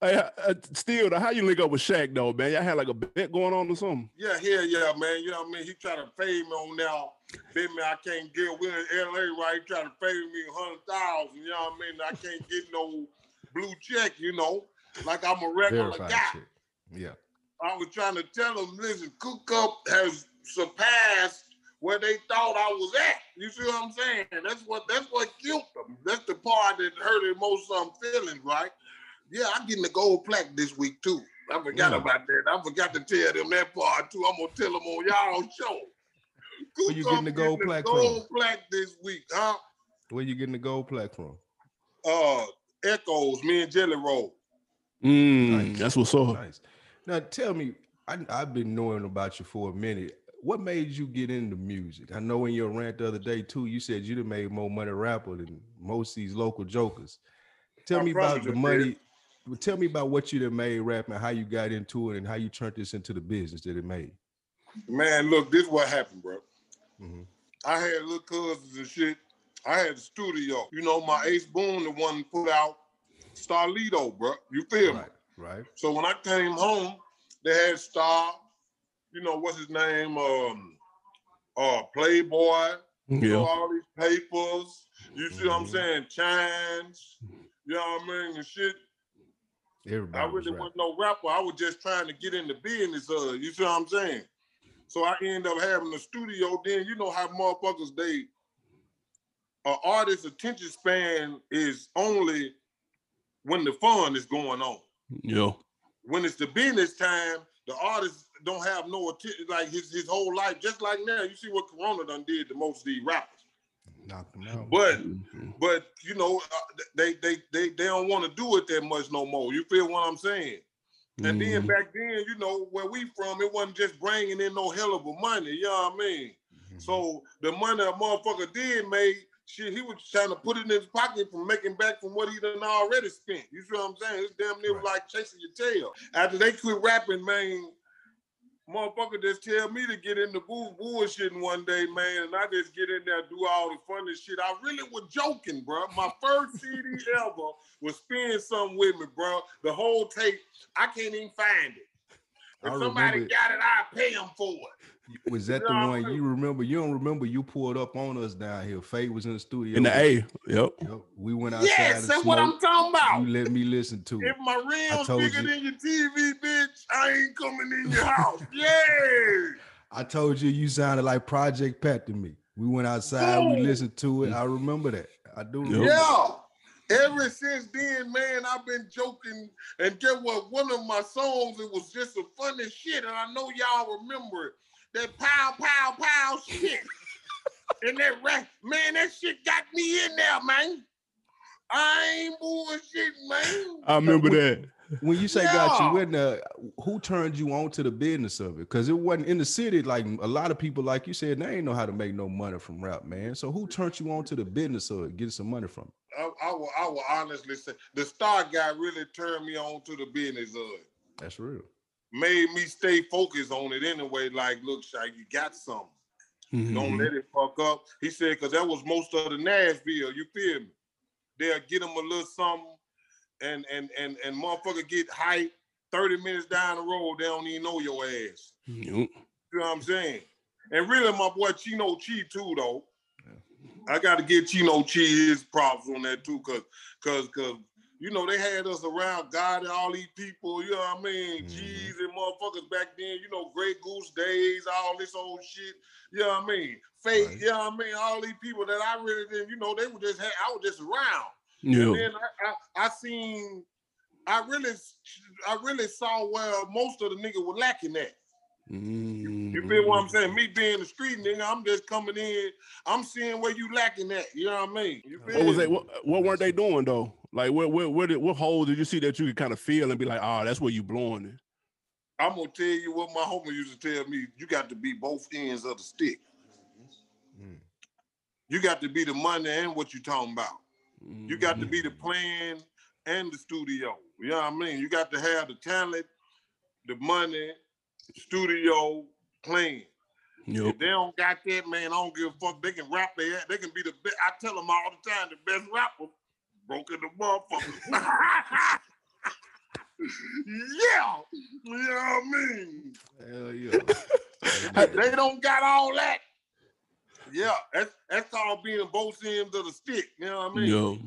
Hey, uh, uh, still, how you link up with Shaq though, man? Y'all had like a bet going on or something? Yeah, yeah, yeah, man. You know what I mean? He trying to pay me on now. Bet me I can't get. We in LA, right? He trying to pay me a hundred thousand. You know what I mean? I can't get no blue check. You know, like I'm a regular Verified guy. shit. Yeah. I was trying to tell him, listen, Cook Up has surpassed where they thought I was at. You see what I'm saying? That's what that's what killed them. That's the part that hurt it most some feelings, right? Yeah, I'm getting the gold plaque this week too. I forgot Mm. about that. I forgot to tell them that part too. I'm gonna tell them on y'all show. Where you getting the gold plaque from? gold plaque this week, huh? Where you getting the gold plaque from? Uh, Echoes, me and Jelly Roll. Mm, Nice. That's what's up. Nice. Now tell me, I, I've been knowing about you for a minute. What made you get into music? I know in your rant the other day too, you said you'd have made more money rapper than most of these local jokers. Tell I me about the money. well, Tell me about what you done made rapping, how you got into it, and how you turned this into the business that it made. Man, look, this what happened, bro. Mhm. I had little cousins and shit. I had a studio. You know, my Ace Boone, the one put out Starlito, bro. You feel me? Right, right. So when I came home, they had Star, you know, what's his name? Um uh Playboy, you know, Yeah. all these papers. You see what I'm Mhm. saying? Chines, you know what I mean? And shit. Everybody I really rapping. wasn't no rapper. I was just trying to get in the business of it. You see what I'm saying? So I end up having a studio. Then you know how motherfuckers they an artist's attention span is only when the fun is going on. Yeah. When it's the business time, the artist don't have no attention. Like his his whole life, just like now. You see what Corona done did to most of these rappers. Knocked them out. But Mhm. but you know uh, they they they they don't want to do it that much no more. You feel what I'm saying? And then Mhm. back then, you know, where we from, it wasn't just bringing in no hell of a money. You know what I mean? Mhm. So the money a motherfucker did make, shit, he was trying to put it in his pocket from making back from what he done already spent. You see what I'm saying? It's damn near Right. like chasing your tail. After they quit rapping, man, motherfucker just tell me to get in the booth bullshitting one day, man, and I just get in there do all the funny shit. I really was joking, bro. My first CD ever was spin something with me, bro. The whole tape, I can't even find it. If somebody remember- got it, I pay them for it. Was that the one you remember? You don't remember? You pulled up on us down here. Faye was in the studio. In the A. Yep. Yep. We went outside. Yes, and that's what I'm talking about. You let me listen to it. If my reel's bigger you. than your TV, bitch, I ain't coming in your house. yeah. I told you you sounded like Project Pat to me. We went outside. We listened to it. I remember that. I do. Remember. Yeah. Ever since then, man, I've been joking. And get what? One of my songs, it was just a funny shit, and I know y'all remember it. That pow, pow, pow shit. and that rap, man, that shit got me in there, man. I ain't bullshit, man. I remember that. When you say got you in there, who turned you on to the business of it? Because it wasn't in the city. Like a lot of people, like you said, they ain't know how to make no money from rap, man. So who turned you on to the business of it, getting some money from it? I, I will, I will honestly say the star guy really turned me on to the business of it. That's real. Made me stay focused on it anyway. Like, look, Shy, you got something. Don't Mhm. let it fuck up. He said, because that was most of the Nashville. You feel me? They'll get them a little something, and and and and motherfucker get hype. Thirty minutes down the road, they don't even know your ass. Yup. You know what I'm saying? And really, my boy Chino Chi too, though. I got to give Chino Chi his props on that too, cause, cause, cause, you know they had us around God and all these people. You know what I mean? Mm-hmm. Cheese and motherfuckers back then. You know, Great Goose Days, all this old shit. You know what I mean? Fake. Right. You know what I mean? All these people that I really didn't. You know, they were just. I was just around. Yeah. And then I, I, I seen. I really, I really saw where most of the niggas were lacking at. You feel what I'm mm-hmm. saying? Me being the street nigga, I'm just coming in. I'm seeing where you lacking at. You know what I mean? You feel What was they? What, what weren't they doing though? Like, what, what, what, did, what hole did you see that you could kind of feel and be like, oh, that's where you blowing it? I'm gonna tell you what my homie used to tell me. You got to be both ends of the stick. Mm. You got to be the money and what you talking about. You got to be the plan and the studio. You know what I mean? You got to have the talent, the money, studio, plan. Yup. If they don't got that, man, I don't give a fuck. They can rap their They can be the best. I tell them all the time, the best rapper, broken the motherfucker. yeah. You know what I mean? Hell yeah. They don't got all that. Yeah, that's that's called being both ends of the stick. You know what I mean? Yo.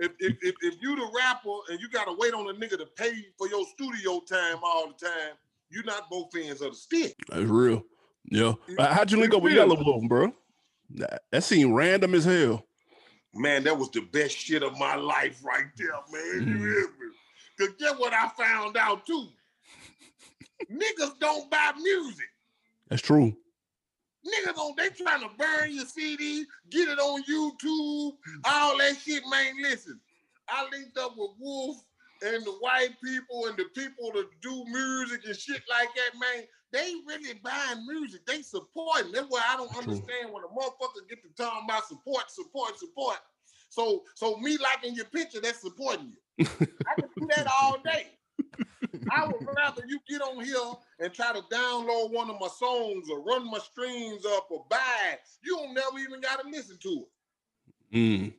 If, if, if, if you the rapper and you gotta wait on a nigga to pay for your studio time all the time, you're not both ends of the stick. That's real. Yeah. You- How'd you link you up with feel Yelawolf, bro? That, that seemed random as hell. Man, that was the best shit of my life right there, man. You Mhm. hear me? Cause get what I found out too. Niggas don't buy music. That's true. Niggas on they trying to burn your CD, get it on YouTube, all that shit, man. Listen, I linked up with Wolf and the white people and the people that do music and shit like that, man. They really buying music. They supporting. That's why I don't understand when a motherfucker get to talking about support, support, support. So, so me liking your picture, that's supporting you. I can do that all day. I would rather you get on here and try to download one of my songs or run my streams up or buy it. You don't never even gotta listen to it. Mm.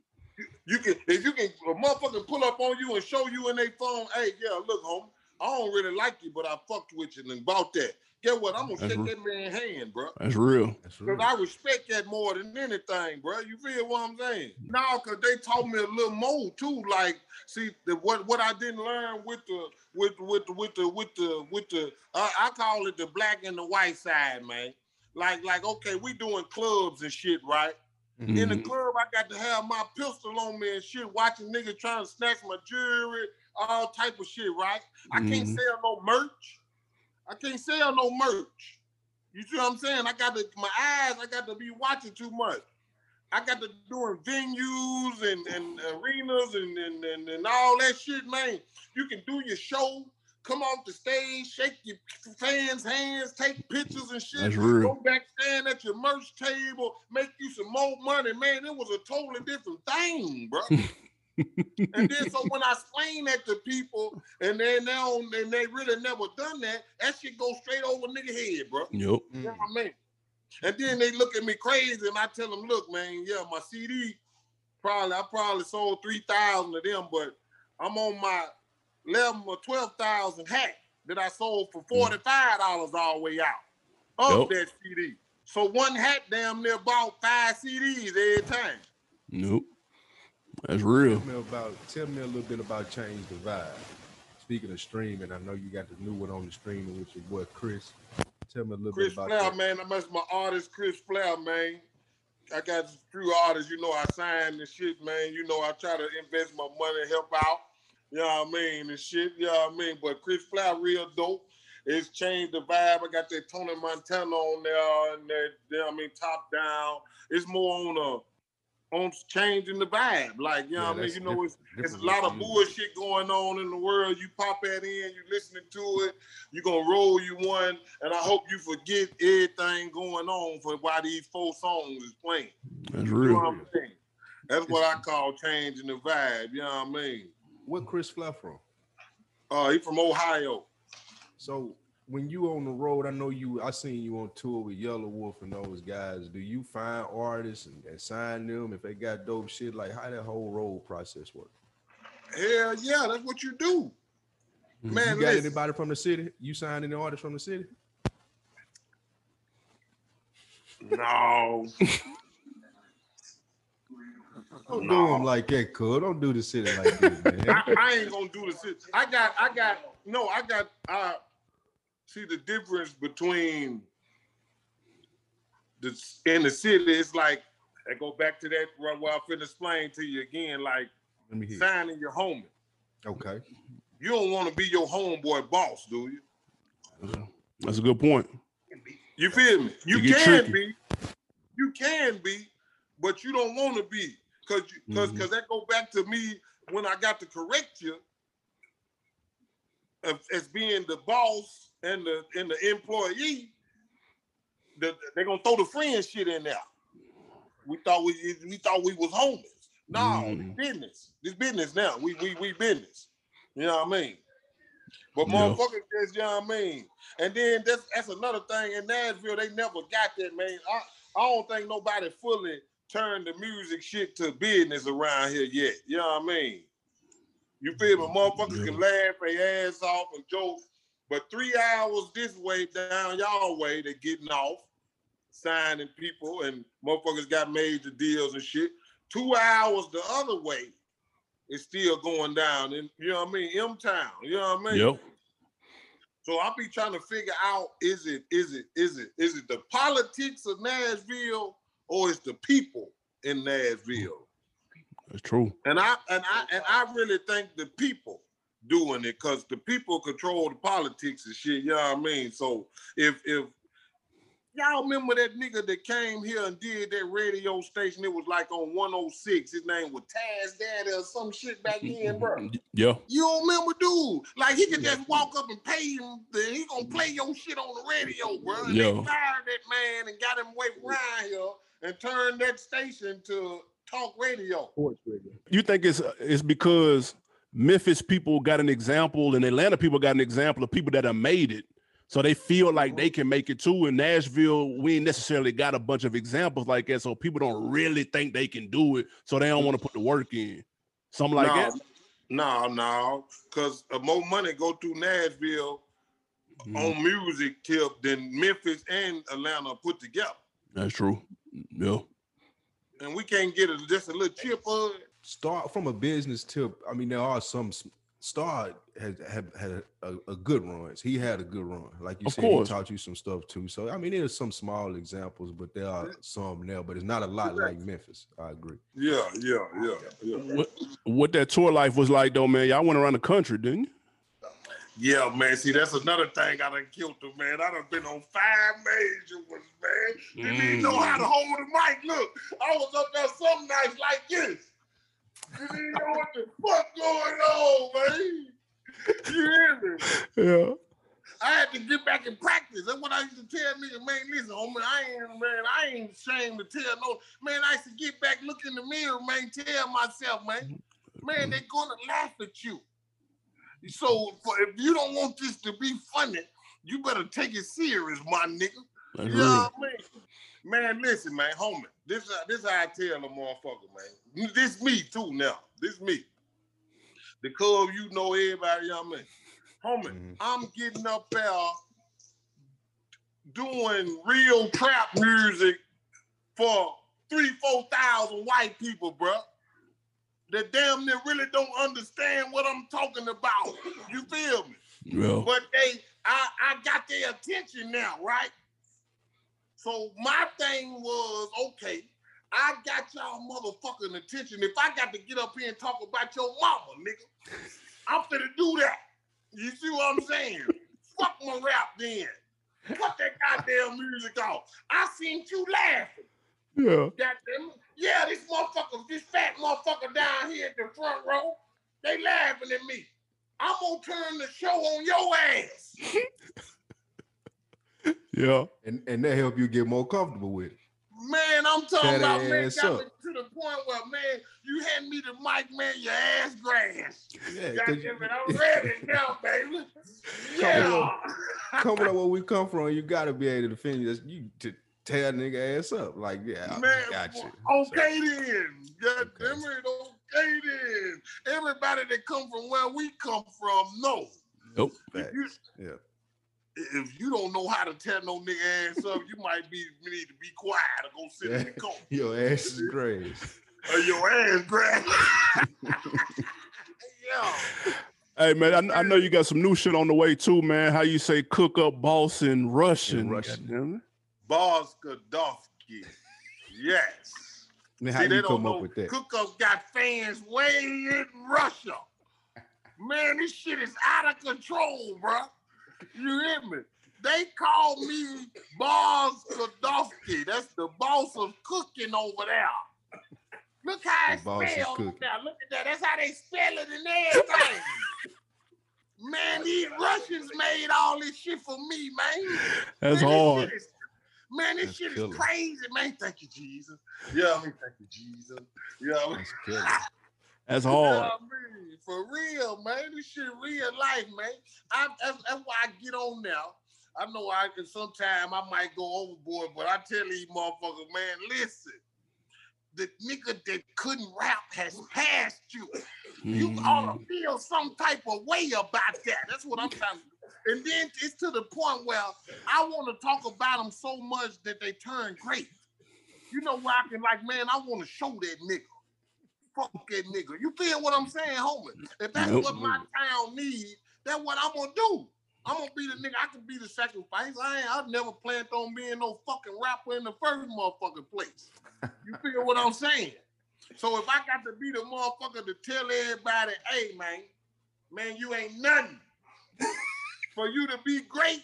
You can if you can a motherfucker pull up on you and show you in their phone, hey, yeah, look, homie, I don't really like you, but I fucked with you and bought that. Get what? I'm gonna That's shake real. that man hand, bro. That's real. That's Cause. I respect that more than anything, bro. You feel what I'm saying? No, cause they taught me a little more too. Like, see, the, what what I didn't learn with the with with the with the with the with the uh, I call it the black and the white side, man. Like like okay, we doing clubs and shit, right? In the Mhm. club, I got to have my pistol on me and shit, watching niggas trying to snatch my jewelry, all type of shit, right? I can't Mhm. sell no merch. I can't sell no merch. You see what I'm saying? I got to my eyes. I got to be watching too much. I got to doing venues and, and arenas and, and, and, and all that shit, man. You can do your show, come off the stage, shake your fans' hands, take pictures and shit. That's real. Go back stand at your merch table, make you some more money, man. It was a totally different thing, bro. and then so when I explain that to people, and then they don't, and they really never done that, that shit go straight over nigga head, bro. Yup. You know what I mean? And then they look at me crazy, and I tell them, look, man, yeah, my CD, probably I probably sold three thousand of them, but I'm on my eleven or twelve thousand hat that I sold for mm. forty five dollars all the way out of Yup. that CD. So one hat damn near bought five CDs every time. Nope. That's real. Tell me about tell me a little bit about Change the Vibe. Speaking of streaming, I know you got the new one on the streaming with your boy Chris. Tell me a little Chris bit about Flair, that. man, that's my artist, Chris Flair, man. I got a few artists, you know, I signed and shit, man. You know, I try to invest my money, help out. You know what I mean? And shit, you know what I mean? But Chris Fly real dope. It's changed the vibe. I got that Tony Montana on there and that, you know what I mean, top down. It's more on a on changing the vibe. Like, you know Yeah, what I mean? You know, it's it's a lot of bullshit going on in the world. You pop that in, you listening to it, you gonna roll you one, and I hope you forget everything going on for why these four songs is playing. That's You know real. what? That's what I call changing the vibe. You know what I mean? What Chris Fly from? Uh, he from Ohio. So when you on the road, I know you. I seen you on tour with Yelawolf and those guys. Do you find artists and, and sign them if they got dope shit? Like how that whole road process work? Hell yeah, that's what you do. Mhm. Man, you got listen. anybody from the city? You signed any artists from the city? No. Don't No. do them like that, cuz. Don't do the city like that, man. I, I ain't gonna do this. I got, I got, no, I got, I see the difference between the in the city. It's like I go back to that where where I finna explain to you again, like Let me hear. signing your homie. Okay. You don't want to be your homeboy boss, do you? That's a good point. You feel me? You You can tricky. be, you can be, but you don't want to be, cause you, cause, Mhm. cause that go back to me when I got to correct you as being the boss and the and the employee. The, they're gonna throw the friend shit in there. We thought we we thought we was homies. No, mm. this business. This business now. We we we business. You know what I mean? But Yeah. motherfuckers just, you know what I mean? And then that's that's another thing in Nashville, they never got that, man. I, I don't think nobody fully turned the music shit to business around here yet. You know what I mean? You feel me? Motherfuckers can laugh their ass off and joke, but three hours this way down y'all way, they're getting off, signing people, and motherfuckers got major deals and shit. Two hours the other way, it's still going down. And you know what I mean? M Town. You know what I mean? Yep. So I'll be trying to figure out is it is it is it is it the politics of Nashville or is the people in Nashville? That's true. And I and I and I really think the people doing it because the people control the politics and shit. You know what I mean? So if if y'all remember that nigga that came here and did that radio station, it was like on 106. His name was Taz Daddy or some shit back then, bro. Yeah. You don't remember, dude? Like he could just walk up and pay him. Then he gonna play your shit on the radio, bro. And Yeah. they fired that man and got him away around here and turned that station to talk radio. You think it's it's because Memphis people got an example and Atlanta people got an example of people that have made it. So they feel like they can make it too. In Nashville, we ain't necessarily got a bunch of examples like that. So people don't really think they can do it. So they don't want to put the work in. Something like no, that. no, no, because more money go through Nashville Mhm. on music tip than Memphis and Atlanta put together. That's true. Yeah. And we can't get a, just a little chip of it. Start from a business tip. I mean, there are some s- Star has have had a, a good runs. He had a good run. Like you Of said, course. he taught you some stuff too. So I mean, there's some small examples, but there are some there, but it's not a lot like Memphis. I agree. Yeah, yeah, yeah, yeah. What, what that tour life was like though, man. Y'all went around the country, didn't you? Yeah, man. See, that's another thing I done killed them, man. I done been on five major ones, man. Didn't even know mm. how to hold the mic. Look, I was up there some nights like this. Didn't know what the fuck going on, man. You hear me? Yeah. I had to get back and practice. That's what I used to tell niggas, man. Listen, homie, I ain't, man, I ain't ashamed to tell no, man. I used to get back, look in the mirror, man, tell myself, man, man, they're gonna laugh at you. So for, if you don't want this to be funny, you better take it serious, my nigga. You know what I mean? Man, listen, man, homie. This uh, this how I tell the motherfucker, man. This me too now. This me. The club, you know everybody, you know what I mean? Homie, Mhm. I'm getting up there doing real trap music for three, four thousand white people, bruh. That damn near really don't understand what I'm talking about. You feel me? Yeah. But they, I, I got their attention now, right? So my thing was, okay, I got y'all motherfucking attention. If I got to get up here and talk about your mama, nigga, I'm finna do that. You see what I'm saying? Fuck my rap then. Cut that goddamn music off. I seen you laughing. Yeah. Goddamn. Yeah, this motherfucker, this fat motherfucker down here at the front row, they laughing at me. I'm gonna turn the show on your ass. Yeah. And and that help you get more comfortable with it. Man, I'm talking Tear about man, got me to the point where man, you hand me the mic, man, your ass grass. Yeah, God 'cause damn you- it, I'm ready now, baby. Yeah. coming up where we come from, you gotta be able to defend this. You to tear a nigga ass up. Like, yeah, Man, got you. okay then. God Okay. damn it, okay then. Everybody that come from where we come from no. Nope. You, Yeah. If you don't know how to tear no nigga ass up, you might be you need to be quiet or go sit in the corner. Your ass is crazy. Or uh, your ass grab. yeah. Hey man, I, I know you got some new shit on the way too, man. How you say cook up boss in Russian? Russian. goddamn it. Boz Godofsky. Yes. Man, See, how they you don't come know. up with that? Cook-Up got fans way in Russia. Man, this shit is out of control, bro. You hear me? They call me Boss Godofsky. That's the boss of cooking over there. Look how it's spelled over there. Look at that. That's how they spell it and everything. man, these Russians made all this shit for me, man. That's Man, hard. shit is- man, this That's shit killer. is crazy, man. Thank you, Jesus. Yeah, I mean, thank you, Jesus. Yeah, I mean, That's killer. That's yeah, hard. I mean, for real, man. This shit real life, man. I, that's, that's why I get on now. I know I can sometime I might go overboard, but I tell these motherfuckers, man, listen. The nigga that couldn't rap has passed you. You ought to hmm. feel some type of way about that. That's what I'm trying to And then it's to the point where I want to talk about them so much that they turn great. You know where I can like, man, I want to show that nigga. Fuck that nigga. You feel what I'm saying, homie? If that's Nope. what my town needs, that's what I'm gonna do. I'm gonna be the nigga. I can be the sacrifice. I ain't. I've never planned on being no fucking rapper in the first motherfucking place. You feel what I'm saying? So if I got to be the motherfucker to tell everybody, hey man, man, you ain't nothing. For you to be great,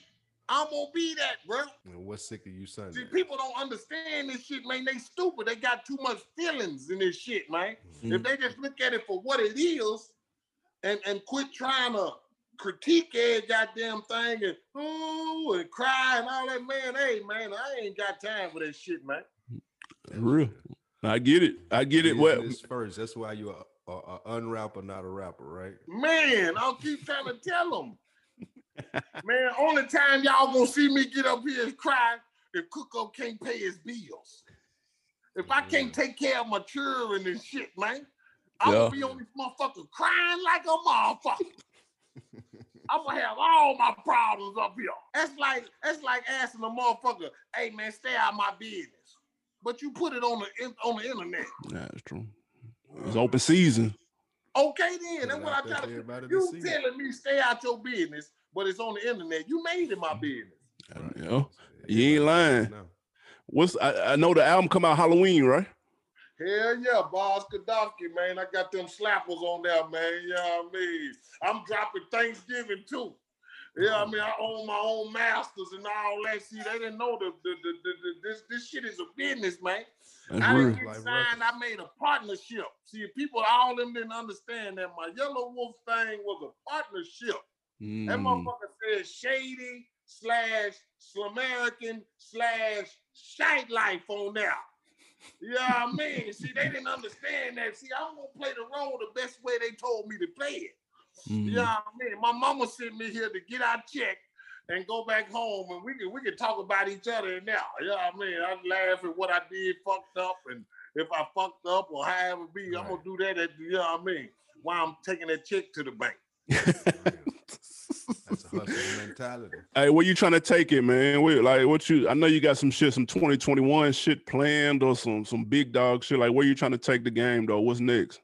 I'm gonna be that, bro. And what's sick of you Sunday? See, people don't understand this shit, man. They stupid. They got too much feelings in this shit, man. Mm-hmm. If they just look at it for what it is and, and quit trying to critique every goddamn thing and ooh and cry and all that, man. Hey, man, I ain't got time for that shit, man. Real. I get it. I get it. Well, first. That's why you're a, a, a unrapper, not a rapper, right? Man, I'll keep trying to tell them. Man, only time y'all gonna see me get up here is cry if Cook Up can't pay his bills. If I can't mm. take care of my children and shit, man, I'm Yeah. gonna be on this motherfucker crying like a motherfucker. I'm gonna have all my problems up here. That's like that's like asking a motherfucker, "Hey man, stay out of my business," but you put it on the in- on the internet. that's true. It's uh, open season. Okay, then Put that's what I out there try to. You telling me stay out your business, but it's on the internet. You made it my Mm-hmm. business. You know, You ain't lying. what's I, I know the album come out Halloween, right? Hell yeah, Boss Kadofsky, man. I got them slappers on there, man. You know what I mean? I'm dropping Thanksgiving too. Yeah, I mean, I own my own masters and all that. See, they didn't know the, the, the, the, the this this shit is a business, man. That's I didn't get signed. I made a partnership. See, people, all them didn't understand that my Yelawolf thing was a partnership. That Mm. motherfucker said shady slash Slumerican slash shite life on there. Yeah, I mean, see, they didn't understand that. See, I'm gonna play the role the best way they told me to play it. Mm. Yeah, I mean, my mama sent me here to get our check and go back home, and we can we can talk about each other now. Yeah, I mean, I laugh at what I did, fucked up, and if I fucked up or however it be, I'm gonna do that. At, you know what I mean? While I'm taking that check to the bank. That's a hustle mentality. Hey, where you trying to take it, man? Where, like, what you? I know you got some shit, some 2021 shit planned, or some some big dog shit. Like, where you trying to take the game, though? What's next?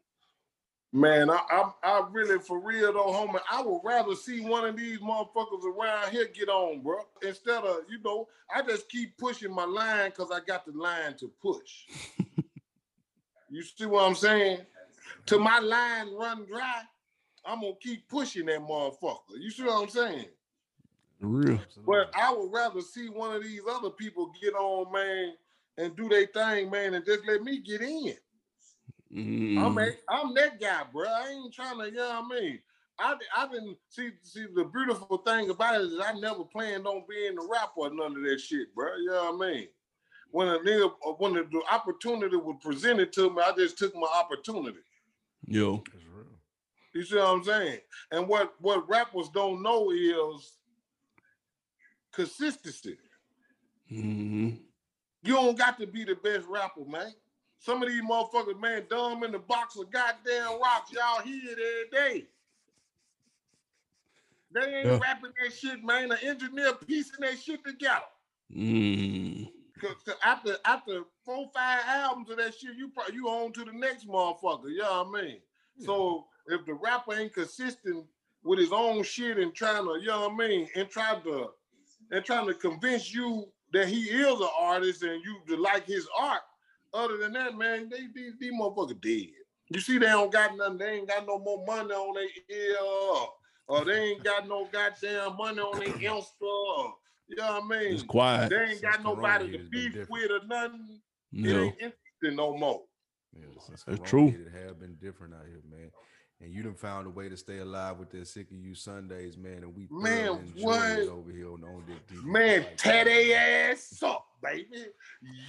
Man, I, I, I really, for real though, homie, I would rather see one of these motherfuckers around here get on, bro. Instead of, you know, I just keep pushing my line because I got the line to push. You see what I'm saying? To my line run dry, I'm gonna keep pushing that motherfucker. You see what I'm saying? Real. But I would rather see one of these other people get on, man, and do their thing, man, and just let me get in. Mm. I'm a, I'm that guy, bro. I ain't trying to, you know what I mean? I I didn't see see the beautiful thing about it is I never planned on being a rapper or none of that shit, bro. You know what I mean? When a nigga when the, the opportunity was presented to me, I just took my opportunity. Yo. You see what I'm saying? And what what rappers don't know is consistency. hmm You don't got to be the best rapper, man. Some of these motherfuckers, man, dumb in the box of goddamn rocks. Y'all hear it every day. They ain't Yeah. rapping that shit, man. An engineer piecing that shit together. Mm. Cause, 'cause after after four, five albums of that shit, you you on to the next motherfucker. You know what I mean? So if the rapper ain't consistent with his own shit and trying to, you know what I mean, and trying to and trying to convince you that he is an artist and you to like his art. Other than that, man, they these, these motherfuckers dead. You see, they don't got nothing. They ain't got no more money on their ear, or they ain't got no goddamn money on their Insta. You know what I mean? It's quiet. They ain't Since got nobody to beef with or nothing. It ain't interesting no more. Yeah, since That's true. It have been different out here, man. And you done found a way to stay alive with that sick of you Sundays, man. And we Man, thoroughly what? over here on on Dick TV. Man, Like, tear they ass up, baby.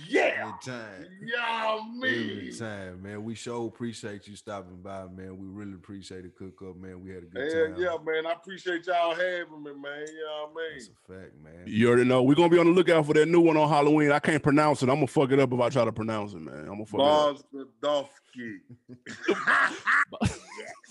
Yeah. Every time. Yeah, Every me. time, man. We sure appreciate you stopping by, man. We really appreciate the cook up, man. We had a good Hell time. yeah, man. I appreciate y'all having me, man. You know what I That's mean? a fact, man. You already know. We're gonna be on the lookout for that new one on Halloween. I can't pronounce it. I'm gonna fuck it up if I try to pronounce it, man. I'm gonna fuck Bosdowski. it up.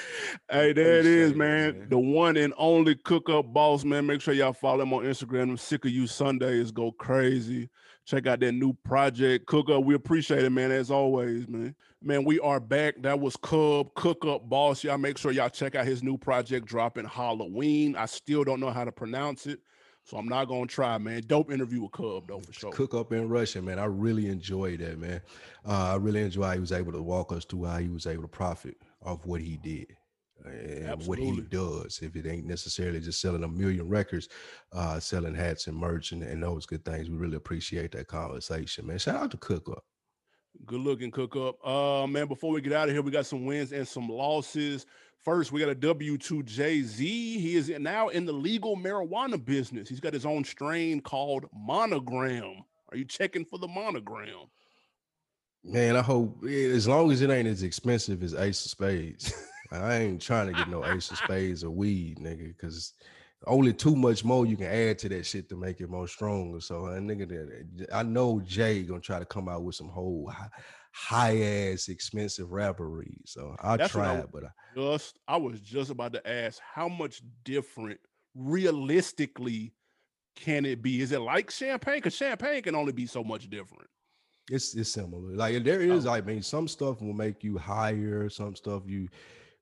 Hey, there it is, man. man. The one and only cook up boss, man. Make sure y'all follow him on Instagram. I'm sick of you Sundays. Go crazy. Check out that new project, Cook Up. We appreciate it, man. As always, man. Man, we are back. That was Cub Cook Up Boss. Y'all make sure y'all check out his new project dropping Halloween. I still don't know how to pronounce it, so I'm not gonna try, man. Dope interview with Cub though for sure. Cook up in Russian, man. I really enjoyed that, man. Uh, I really enjoy how he was able to walk us through how he was able to profit off what he did and what he does. If it ain't necessarily just selling a million records, uh, selling hats and merch and, and those good things, we really appreciate that conversation, man. Shout out to Cook Up. Good looking cook up. Uh man, before we get out of here, we got some wins and some losses. First, we got a W2 Jay-Z. He is now in the legal marijuana business. He's got his own strain called Monogram. Are you checking for the monogram? Man, I hope as long as it ain't as expensive as Ace of Spades. I ain't trying to get no Ace of Spades or weed, nigga, because only too much more you can add to that shit to make it more stronger. So a nigga that I know Jay gonna try to come out with some whole high ass expensive rappery. So I'll That's I try it, but I, Just I was just about to ask how much different realistically can it be? Is it like champagne? Because champagne can only be so much different. It's it's similar. Like there is, Oh. I mean, some stuff will make you higher, some stuff you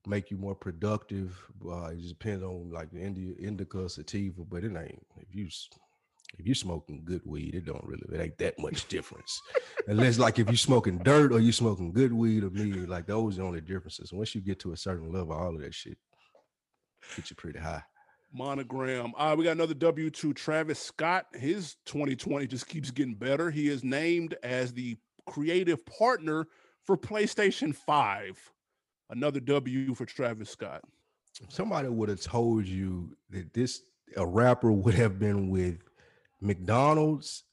make you more productive. Uh, it just depends on like the India indica sativa, but it ain't if you if you smoking good weed, it don't really it ain't that much difference. Unless like if you smoking dirt or you smoking good weed or me, like those are the only differences. Once you get to a certain level, all of that shit get you pretty high. Monogram. Uh, we got another W2 Travis Scott. His 2020 just keeps getting better. He is named as the creative partner for PlayStation 5. Another W for Travis Scott. Somebody would have told you that this a rapper would have been with McDonald's,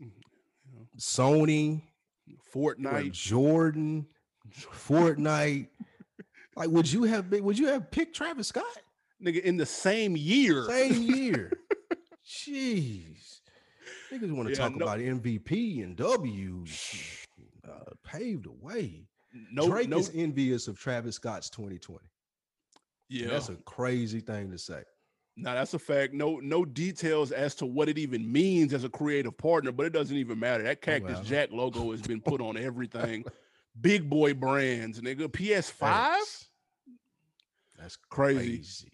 Sony, Fortnite. Jordan, Fortnite. like, would you have been? Would you have picked Travis Scott Nigga, in the same year. same year? Jeez, niggas want to Yeah, talk no- about MVP and W. Uh, paved the way. No, Drake no, is envious of Travis Scott's 2020. yeah. That's a crazy thing to say. Now that's a fact. No, no details as to what it even means as a creative partner, but it doesn't even matter. That Cactus well. Jack logo has been put on everything. Big boy brands, nigga. PS5. Facts. That's Crazy. crazy.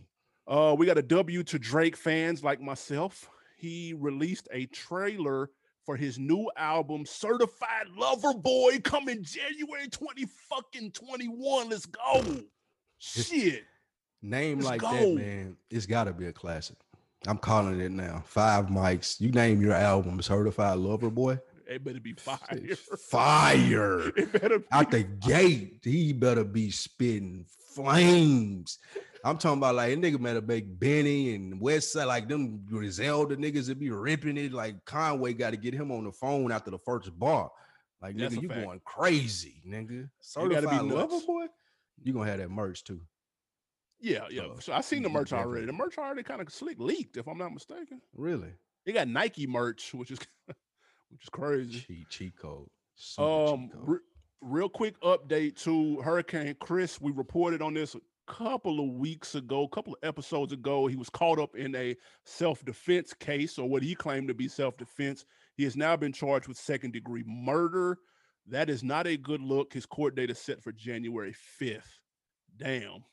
Uh, we got a W to Drake fans like myself. He released a trailer for his new album, Certified Lover Boy, coming January 20 fucking 21. Let's go. Shit. Name Let's like go. that, man. It's got to be a classic. I'm calling it now. Five mics. You name your album Certified Lover Boy. It better be fire. Fire. It better be Out the gate, he better be spitting flames. I'm talking about like a nigga met a big Benny and Westside, like them Griselda niggas that be ripping it. Like Conway got to get him on the phone after the first bar. Like That's nigga, you fact. going crazy, nigga. You gotta be Certified lover boy. You gonna have that merch too. Yeah, yeah. Uh, So I seen the merch already. The merch already kind of slick leaked, if I'm not mistaken. Really? They got Nike merch, which is which is crazy. Cheat cheat code. Um, cheat code. re- real quick update to Hurricane Chris. We reported on this couple of weeks ago, a couple of episodes ago. He was caught up in a self-defense case, or what he claimed to be self-defense. He has now been charged with second-degree murder. That is not a good look. His court date is set for January 5th. Damn.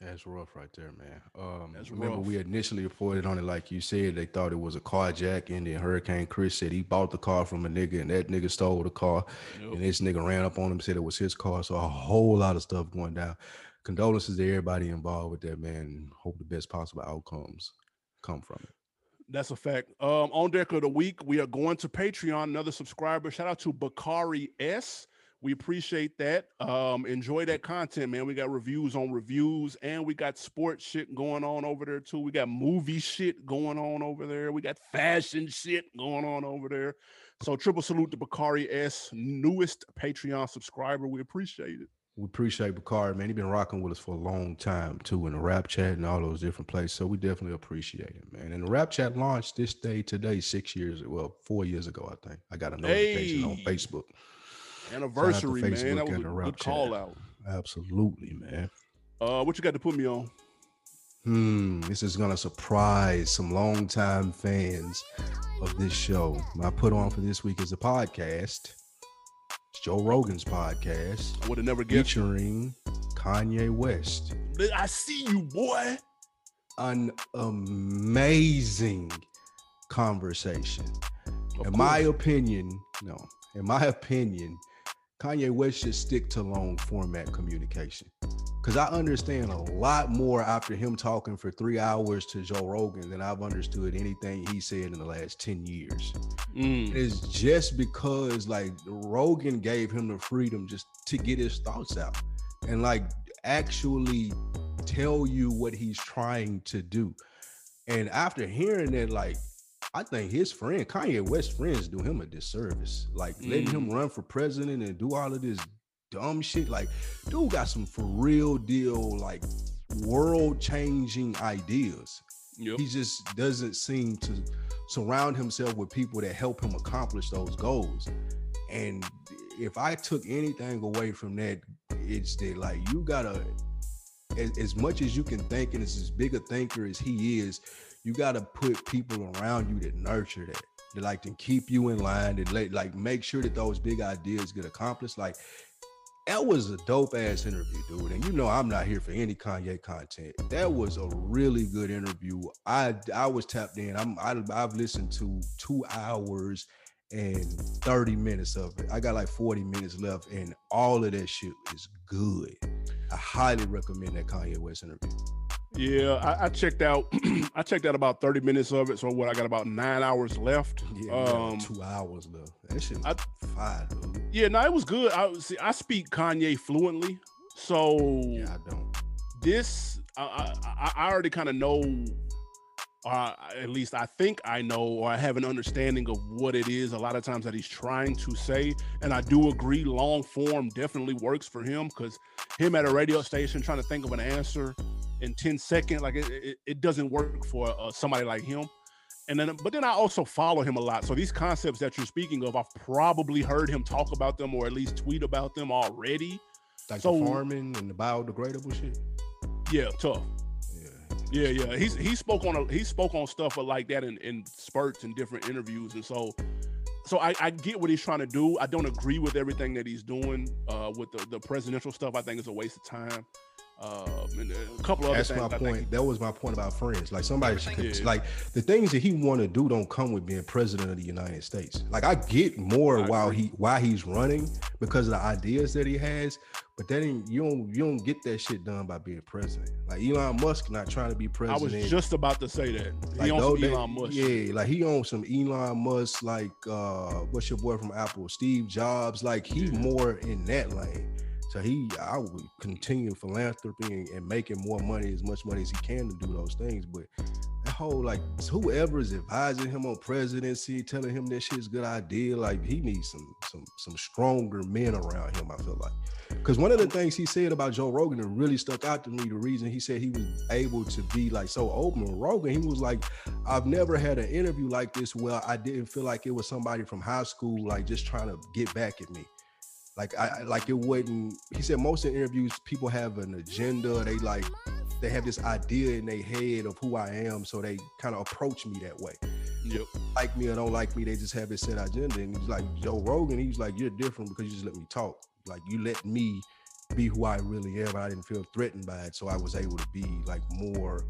That's rough right there, man. Um, That's remember rough. we initially reported on it like you said. They thought it was a carjacking. Then Hurricane Chris said he bought the car from a nigga, and that nigga stole the car. And this nigga ran up on him, said it was his car. So a whole lot of stuff going down. Condolences to everybody involved with that, man. Hope the best possible outcomes come from it. That's a fact. Um, on deck of the week, we are going to Patreon. Another subscriber. Shout out to Bakari S. We appreciate that. Um, enjoy that content, man. We got reviews on reviews, and we got sports shit going on over there too. We got movie shit going on over there. We got fashion shit going on over there. So triple salute to Bakari S, newest Patreon subscriber. We appreciate it. We appreciate Bakari, man. He's been rocking with us for a long time too in the rap chat and all those different places. So we definitely appreciate it, man. And the rap chat launched this day today, six years, well, four years ago, I think. I got a notification on Facebook. Anniversary, man. Facebook That was a and the rap good chat. call out. Absolutely, man. Uh, what you got to put me on? Hmm, this is gonna surprise some longtime fans of this show. My put on for this week is a podcast. Joe Rogan's podcast I would have never guessed. featuring Kanye West. I see you, boy. An amazing conversation. Of in my opinion, no, in my opinion, Kanye West should stick to long format communication. Because I understand a lot more after him talking for three hours to Joe Rogan than I've understood anything he said in the last 10 years. Mm. It's just because like Rogan gave him the freedom just to get his thoughts out and like actually tell you what he's trying to do. And after hearing that, like, I think his friend, Kanye West friends, do him a disservice. Like letting him mm. run for president and do all of this dumb shit. Like, dude got some for real deal, like world changing ideas Yep. he just doesn't seem to surround himself with people that help him accomplish those goals and if i took anything away from that it's that like you gotta as, as much as you can think and as, as big a thinker as he is you gotta put people around you that nurture that that like to keep you in line and like, make sure that those big ideas get accomplished like that was a dope ass interview, dude. And you know I'm not here for any Kanye content. That was a really good interview. I I was tapped in. I'm I, I've listened to two hours and 30 minutes of it. I got like 40 minutes left, and all of that shit is good. I highly recommend that Kanye West interview. Yeah, I, I checked out. I checked out about thirty minutes of it. So what? I got about nine hours left. Yeah, um, two hours left. That shit I- fire, dude. yeah, no, it was good. I see. I speak Kanye fluently, so Yeah, I don't. this I I, I already kind of know. Uh, at least I think I know, or I have an understanding of what it is. A lot of times that he's trying to say, and I do agree. Long form definitely works for him because him at a radio station trying to think of an answer in 10 seconds, like it, it, it doesn't work for uh, somebody like him. And then, but then I also follow him a lot. So these concepts that you're speaking of, I've probably heard him talk about them or at least tweet about them already. Like So- the farming and the biodegradable shit. Yeah, tough. Yeah. Yeah. He's he spoke on a, he spoke on stuff like that in, in spurts and different interviews, and so so I, I get what he's trying to do. I don't agree with everything that he's doing uh, with the, the presidential stuff. I think it's a waste of time. Um, and a couple other That's my I think point. That was my point about friends. Like somebody should Yeah. like the things that he want to do don't come with being president of the United States. Like I get more I while agree. he why he's running because of the ideas that he has, but then you don't you don't get that shit done by being president. Like Elon Musk not trying to be president. I was just about to say that. He like on those- some they- Elon Musk. Yeah, like he owns some Elon Musk, like uh what's your boy from Apple, Steve Jobs. Like he Yeah. more in that lane. So he I would continue philanthropy and, and making more money, as much money as he can to do those things. But that whole like whoever is advising him on presidency, telling him that shit's a good idea, like he needs some some some stronger men around him, I feel like. Because one of the things he said about Joe Rogan that really stuck out to me, the reason he said he was able to be like so open with Rogan, he was like, I've never had an interview like this where I didn't feel like it was somebody from high school, like just trying to get back at me. Like I like it wouldn't. He said most of the interviews, people have an agenda. They like they have this idea in their head of who I am, so they kind of approach me that way. Yep. Like me or don't like me, they just have this set agenda. And he's like Joe Rogan. He's like, you're different because you just let me talk. Like you let me be who I really am. I didn't feel threatened by it, so I was able to be like more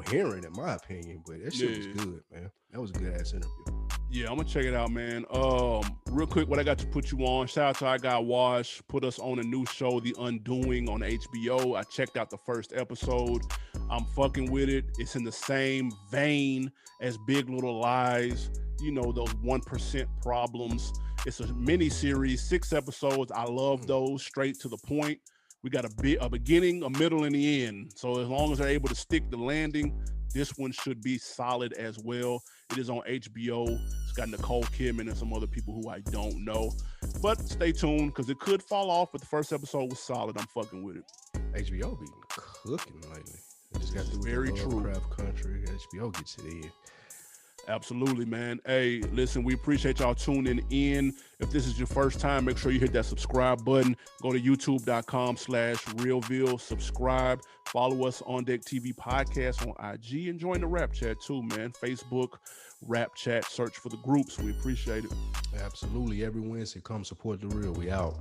coherent, in my opinion. But that shit Yeah. was good, man. That was a good ass interview. Yeah, I'm gonna check it out, man. Um, real quick, what I got to put you on. Shout out to I Got Wash, put us on a new show, The Undoing, on HBO. I checked out the first episode. I'm fucking with it. It's in the same vein as Big Little Lies. You know those one percent problems. It's a mini series, six episodes. I love those, straight to the point. We got a bit a beginning, a middle, and the end. So as long as they're able to stick the landing, this one should be solid as well. It is on HBO. It's got Nicole Kidman and some other people who I don't know. But stay tuned because it could fall off. But the first episode was solid. I'm fucking with it. HBO be cooking lately. They just got through with Very the true. Country. HBO gets it in. Absolutely, man. Hey, listen, we appreciate y'all tuning in. If this is your first time, make sure you hit that subscribe button. Go to youtube.com slash realville. Subscribe. Follow us on Deck TV Podcast on IG and join the rap chat too, man. Facebook, rap chat. Search for the groups. We appreciate it. Absolutely. Every Wednesday, come support the real. We out.